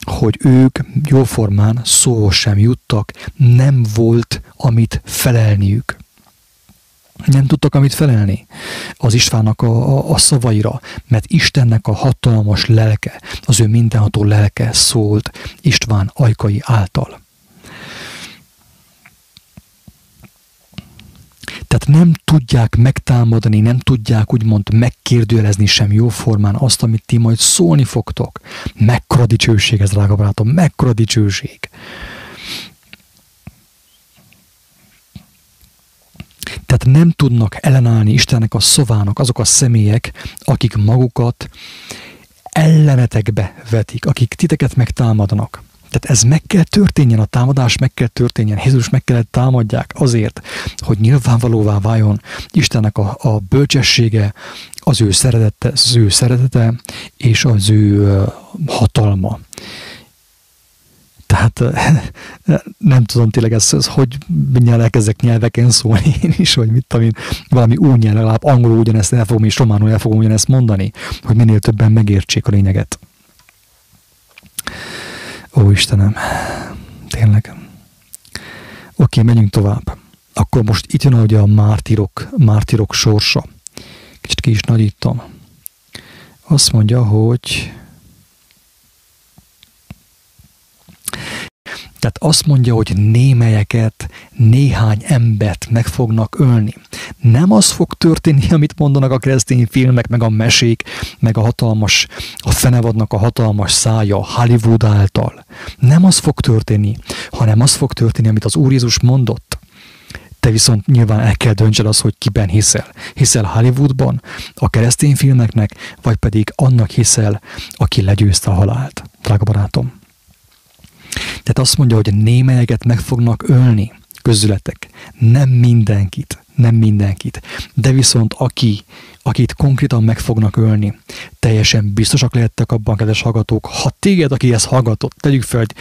hogy ők jóformán szó sem juttak, nem volt, amit felelniük. Nem tudtak amit felelni az Istvánnak a, a, a szavaira, mert Istennek a hatalmas lelke, az ő mindenható lelke szólt István ajkai által. Tehát nem tudják megtámadni, nem tudják úgymond megkérdőjelezni sem jó formán azt, amit ti majd szólni fogtok. Mekkora dicsőség ez, drága barátom, mekkora dicsőség. Tehát nem tudnak ellenállni Istennek a szavának azok a személyek, akik magukat ellenetekbe vetik, akik titeket megtámadnak. Tehát ez meg kell történjen, a támadás meg kell történjen. Jézus meg kellett támadják azért, hogy nyilvánvalóvá váljon Istennek a, a bölcsessége, az ő, szeretete, az ő szeretete és az ő hatalma. Tehát (laughs) nem tudom tényleg ez, ez hogy mindjárt elkezdek nyelveken szólni (laughs) én is, hogy mit tudom én, valami új nyelv, legalább angolul ugyanezt el fogom, és románul el fogom ugyanezt mondani, hogy minél többen megértsék a lényeget. Ó Istenem, tényleg. Oké, menjünk tovább. Akkor most itt jön ugye a mártirok, mártirok sorsa. Kicsit ki is nagyítom. Azt mondja, hogy tehát azt mondja, hogy némelyeket, néhány embert meg fognak ölni. Nem az fog történni, (laughs) amit mondanak a keresztény filmek, meg a mesék, meg a hatalmas, a fenevadnak a hatalmas szája Hollywood által. Nem az fog történni, hanem az fog történni, amit az Úr Jézus mondott. Te viszont nyilván el kell döntsed az, hogy kiben hiszel. Hiszel Hollywoodban, a keresztény filmeknek, vagy pedig annak hiszel, aki legyőzte a halált. Drága barátom. Tehát azt mondja, hogy némelyeket meg fognak ölni közületek. Nem mindenkit, nem mindenkit. De viszont aki, akit konkrétan meg fognak ölni, teljesen biztosak lehettek abban, kedves hallgatók, ha téged, aki ezt hallgatott, tegyük fel, hogy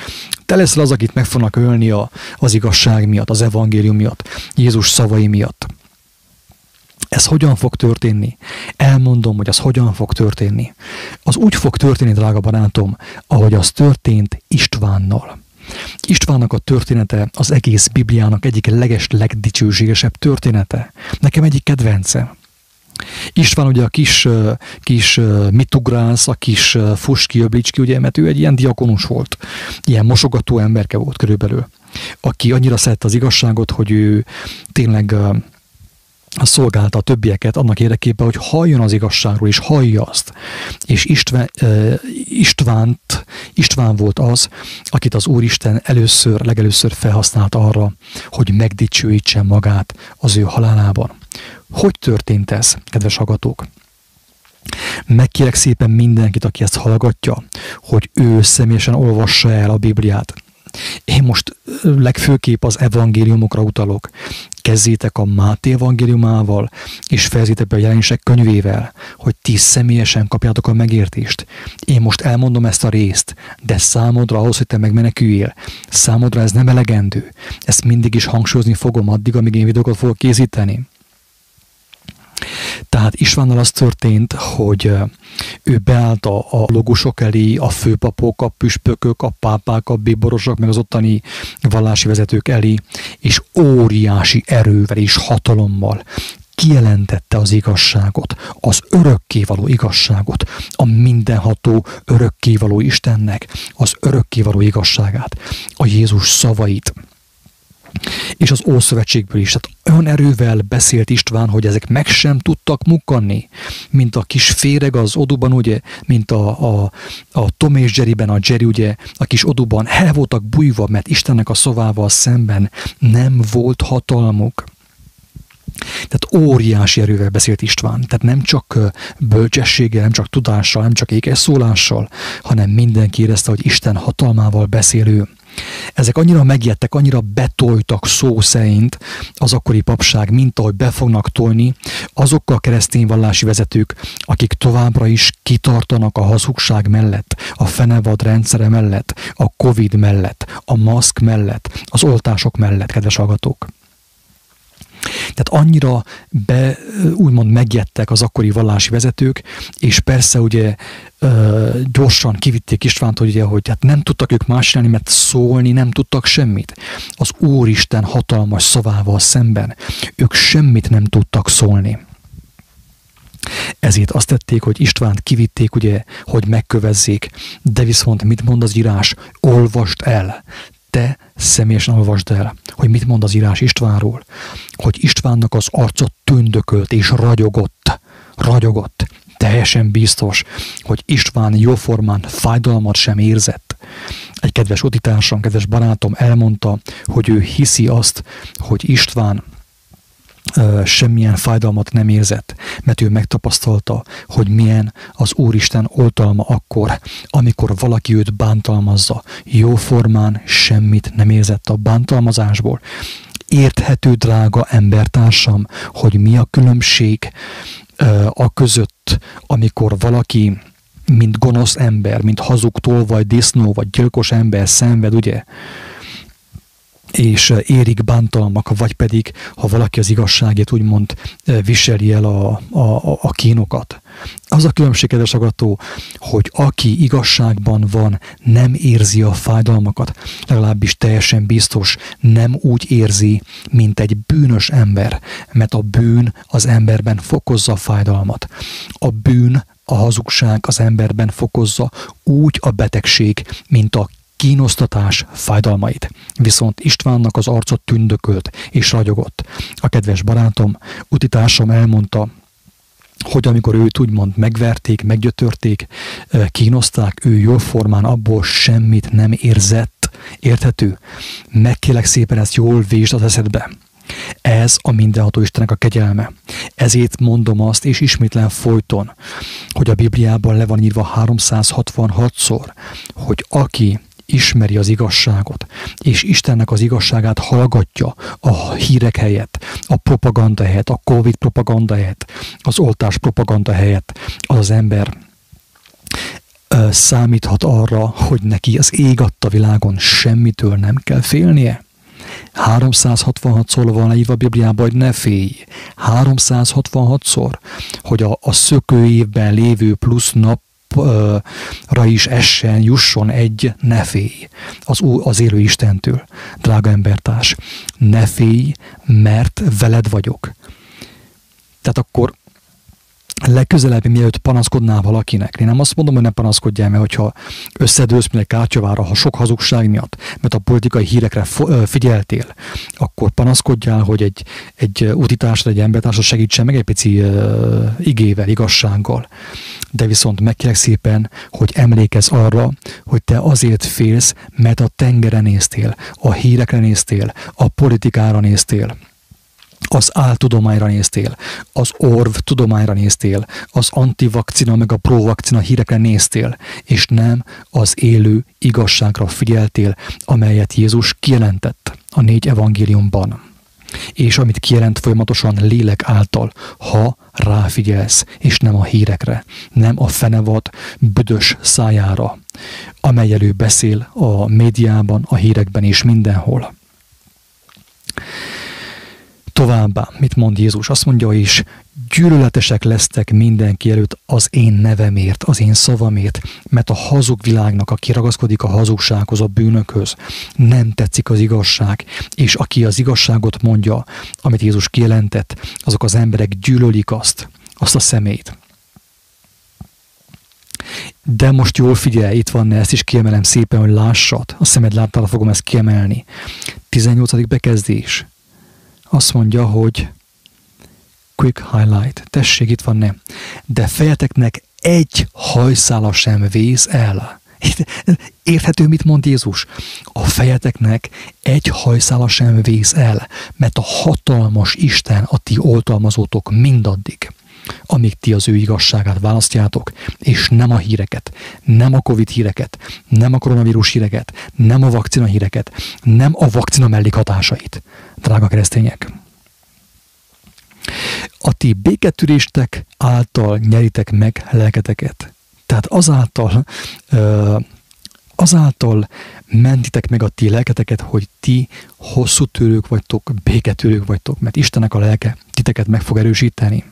te leszel az, akit meg fognak ölni a, az igazság miatt, az evangélium miatt, Jézus szavai miatt. Ez hogyan fog történni? Elmondom, hogy az hogyan fog történni. Az úgy fog történni, drága barátom, ahogy az történt Istvánnal. Istvánnak a története az egész Bibliának egyik leges, legdicsőségesebb története. Nekem egyik kedvence. István ugye a kis, kis mitugrász, a kis fuski, öblicski, ugye, mert ő egy ilyen diakonus volt, ilyen mosogató emberke volt körülbelül, aki annyira szerette az igazságot, hogy ő tényleg szolgálta a többieket annak érdekében, hogy halljon az igazságról, és hallja azt. És István, Istvánt, István volt az, akit az Úristen először, legelőször felhasznált arra, hogy megdicsőítsen magát az ő halálában. Hogy történt ez, kedves hallgatók? Megkérek szépen mindenkit, aki ezt hallgatja, hogy ő személyesen olvassa el a Bibliát. Én most legfőképp az evangéliumokra utalok. Kezdjétek a Máté evangéliumával, és fejezzétek be a jelenések könyvével, hogy ti személyesen kapjátok a megértést. Én most elmondom ezt a részt, de számodra ahhoz, hogy te megmeneküljél, számodra ez nem elegendő. Ezt mindig is hangsúlyozni fogom addig, amíg én videókat fogok készíteni. Tehát Istvánnal az történt, hogy ő beállt a, a logusok elé, a főpapok, a püspökök, a pápák, a bíborosok, meg az ottani vallási vezetők elé, és óriási erővel és hatalommal kijelentette az igazságot, az örökkévaló igazságot, a mindenható örökkévaló Istennek az örökkévaló igazságát, a Jézus szavait, és az Ószövetségből is. Tehát olyan erővel beszélt István, hogy ezek meg sem tudtak mukkanni, mint a kis féreg az oduban, ugye, mint a, a, a Tom és Jerryben, a Jerry, ugye, a kis oduban el voltak bújva, mert Istennek a szavával szemben nem volt hatalmuk. Tehát óriási erővel beszélt István. Tehát nem csak bölcsességgel, nem csak tudással, nem csak ékes szólással, hanem mindenki érezte, hogy Isten hatalmával beszélő. Ezek annyira megjettek, annyira betoltak szó szerint az akkori papság, mint ahogy be fognak tolni azok a keresztény vallási vezetők, akik továbbra is kitartanak a hazugság mellett, a fenevad rendszere mellett, a Covid mellett, a maszk mellett, az oltások mellett, kedves hallgatók. Tehát annyira be, úgymond megjettek az akkori vallási vezetők, és persze ugye gyorsan kivitték Istvánt, hogy, ugye, hogy hát nem tudtak ők más csinálni, mert szólni nem tudtak semmit. Az Úristen hatalmas szavával szemben ők semmit nem tudtak szólni. Ezért azt tették, hogy Istvánt kivitték, ugye, hogy megkövezzék, de viszont mit mond az írás? Olvast el, te személyesen olvasd el, hogy mit mond az írás Istvánról, hogy Istvánnak az arca tündökölt és ragyogott, ragyogott, teljesen biztos, hogy István jóformán fájdalmat sem érzett. Egy kedves utitársam, kedves barátom elmondta, hogy ő hiszi azt, hogy István semmilyen fájdalmat nem érzett, mert ő megtapasztalta, hogy milyen az Úristen oltalma akkor, amikor valaki őt bántalmazza. Jó formán semmit nem érzett a bántalmazásból. Érthető, drága embertársam, hogy mi a különbség a között, amikor valaki mint gonosz ember, mint hazugtól, vagy disznó, vagy gyilkos ember szenved, ugye? És érik bántalmak, vagy pedig, ha valaki az igazságét úgymond viseli el a, a, a kínokat. Az a különbség, kedves agató, hogy aki igazságban van, nem érzi a fájdalmakat, legalábbis teljesen biztos, nem úgy érzi, mint egy bűnös ember, mert a bűn az emberben fokozza a fájdalmat. A bűn, a hazugság az emberben fokozza úgy a betegség, mint a kínosztatás fájdalmait. Viszont Istvánnak az arcot tündökölt és ragyogott. A kedves barátom, utitársam elmondta, hogy amikor őt úgymond megverték, meggyötörték, kínozták, ő jó formán abból semmit nem érzett. Érthető? Megkélek szépen ezt jól vésd az eszedbe. Ez a mindenható Istenek a kegyelme. Ezért mondom azt, és ismétlen folyton, hogy a Bibliában le van írva 366-szor, hogy aki ismeri az igazságot, és Istennek az igazságát hallgatja a hírek helyett, a propaganda helyett, a Covid propaganda helyett, az oltás propaganda helyett, az az ember számíthat arra, hogy neki az ég adta világon semmitől nem kell félnie. 366-szor van leírva a Bibliában, hogy ne félj. 366-szor, hogy a, a szökőévben lévő plusz nap ra is essen, jusson egy ne félj az, az élő Istentől. Drága embertárs, ne félj, mert veled vagyok. Tehát akkor legközelebb, mielőtt panaszkodnál valakinek. Én nem azt mondom, hogy ne panaszkodjál, mert hogyha összedőlsz, mint egy kártyavára, ha sok hazugság miatt, mert a politikai hírekre figyeltél, akkor panaszkodjál, hogy egy, egy utitársad, egy embertársad segítsen meg egy pici uh, igével, igazsággal. De viszont megkérek szépen, hogy emlékezz arra, hogy te azért félsz, mert a tengeren néztél, a hírekre néztél, a politikára néztél az áltudományra néztél, az orv tudományra néztél, az antivakcina meg a provakcina hírekre néztél, és nem az élő igazságra figyeltél, amelyet Jézus kijelentett a négy evangéliumban. És amit kijelent folyamatosan lélek által, ha ráfigyelsz, és nem a hírekre, nem a fenevad, büdös szájára, amely elő beszél a médiában, a hírekben és mindenhol. Továbbá, mit mond Jézus? Azt mondja is, gyűlöletesek lesztek mindenki előtt az én nevemért, az én szavamért, mert a hazug világnak, aki ragaszkodik a hazugsághoz, a bűnökhöz, nem tetszik az igazság, és aki az igazságot mondja, amit Jézus kijelentett, azok az emberek gyűlölik azt, azt a szemét. De most jól figyelj, itt van, ezt is kiemelem szépen, hogy lássad. A szemed láttára fogom ezt kiemelni. 18. bekezdés azt mondja, hogy quick highlight, tessék, itt van nem. De fejeteknek egy hajszála sem vész el. Érthető, mit mond Jézus? A fejeteknek egy hajszála sem vész el, mert a hatalmas Isten a ti oltalmazótok mindaddig, amíg ti az ő igazságát választjátok, és nem a híreket, nem a Covid híreket, nem a koronavírus híreket, nem a vakcina híreket, nem a vakcina mellékhatásait. Drága keresztények! A ti béketűréstek által nyeritek meg lelketeket. Tehát azáltal, azáltal mentitek meg a ti lelketeket, hogy ti hosszú tőlők vagytok, béketűrők vagytok, mert Istenek a lelke titeket meg fog erősíteni.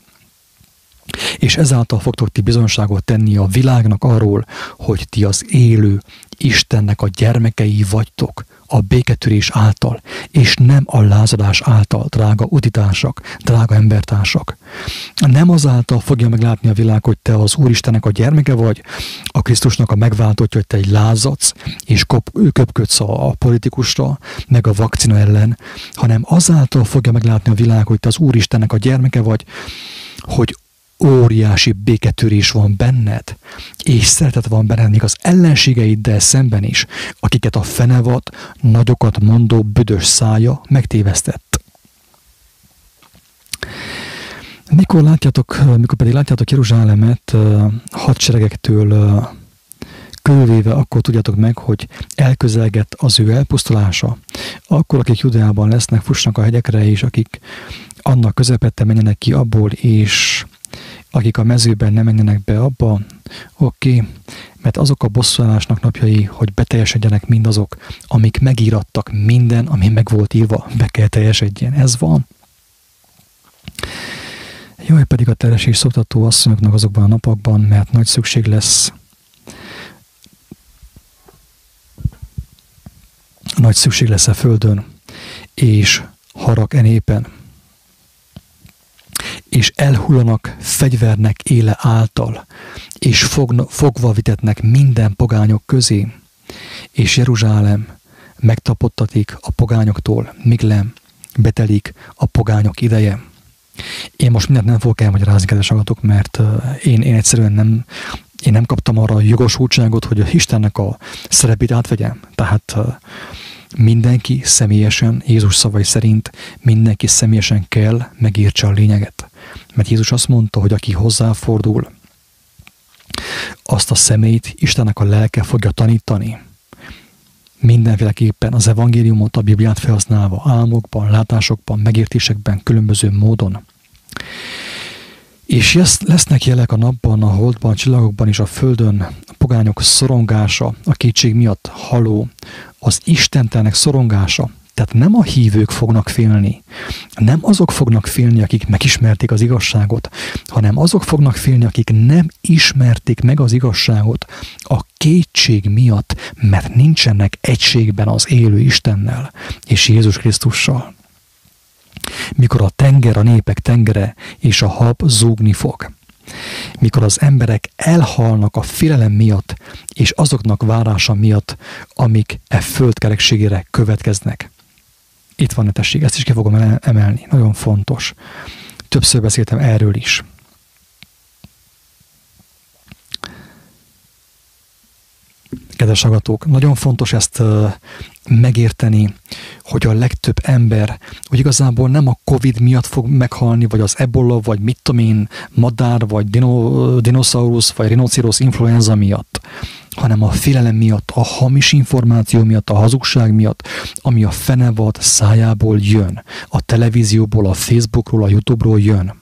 És ezáltal fogtok ti bizonságot tenni a világnak arról, hogy ti az élő Istennek a gyermekei vagytok, a béketűrés által, és nem a lázadás által, drága uditársak, drága embertársak. Nem azáltal fogja meglátni a világ, hogy te az Úristenek a gyermeke vagy, a Krisztusnak a megváltottja, hogy te egy lázadsz, és köpködsz a politikusra, meg a vakcina ellen, hanem azáltal fogja meglátni a világ, hogy te az Úristennek a gyermeke vagy, hogy óriási béketörés van benned, és szeretet van benned még az ellenségeiddel szemben is, akiket a fenevat, nagyokat mondó büdös szája megtévesztett. Mikor látjátok, mikor pedig látjátok Jeruzsálemet hadseregektől körülvéve, akkor tudjátok meg, hogy elközelgett az ő elpusztulása. Akkor, akik Judeában lesznek, fussnak a hegyekre, és akik annak közepette menjenek ki abból, és akik a mezőben nem menjenek be abba, oké, okay, mert azok a bosszúállásnak napjai, hogy beteljesedjenek mindazok, amik megírattak, minden, ami meg volt írva, be kell teljesedjen. Ez van. Jaj, pedig a teresés szoktató asszonyoknak azokban a napokban, mert nagy szükség lesz nagy szükség lesz a földön, és harag e népen, és elhullanak fegyvernek éle által, és fogna, fogva vitetnek minden pogányok közé. és Jeruzsálem megtapottatik a pogányoktól, míg nem betelik a pogányok ideje. Én most mindent nem fogok elmagyarázni, kedves agatok, mert én, én egyszerűen nem, én nem kaptam arra a jogosultságot, hogy a Istennek a szerepét átvegyem. Tehát mindenki személyesen, Jézus szavai szerint mindenki személyesen kell megértse a lényeget. Mert Jézus azt mondta, hogy aki hozzáfordul, azt a személyt Istennek a lelke fogja tanítani. Mindenféleképpen az evangéliumot, a Bibliát felhasználva álmokban, látásokban, megértésekben, különböző módon. És lesznek jelek a napban, a holdban, a csillagokban és a földön, a pogányok szorongása, a kétség miatt haló, az istentelnek szorongása, tehát nem a hívők fognak félni, nem azok fognak félni, akik megismerték az igazságot, hanem azok fognak félni, akik nem ismerték meg az igazságot a kétség miatt, mert nincsenek egységben az élő Istennel és Jézus Krisztussal. Mikor a tenger, a népek tengere és a hab zúgni fog. Mikor az emberek elhalnak a félelem miatt és azoknak várása miatt, amik e földkerekségére következnek itt van, tessék, ezt is ki fogom emelni. Nagyon fontos. Többször beszéltem erről is. Kedves agatók, nagyon fontos ezt megérteni, hogy a legtöbb ember, hogy igazából nem a Covid miatt fog meghalni, vagy az ebola, vagy mit tudom én, madár, vagy dino, dinoszaurusz, vagy rinocérosz influenza miatt, hanem a félelem miatt, a hamis információ miatt, a hazugság miatt, ami a fenevad szájából jön, a televízióból, a Facebookról, a Youtube-ról jön.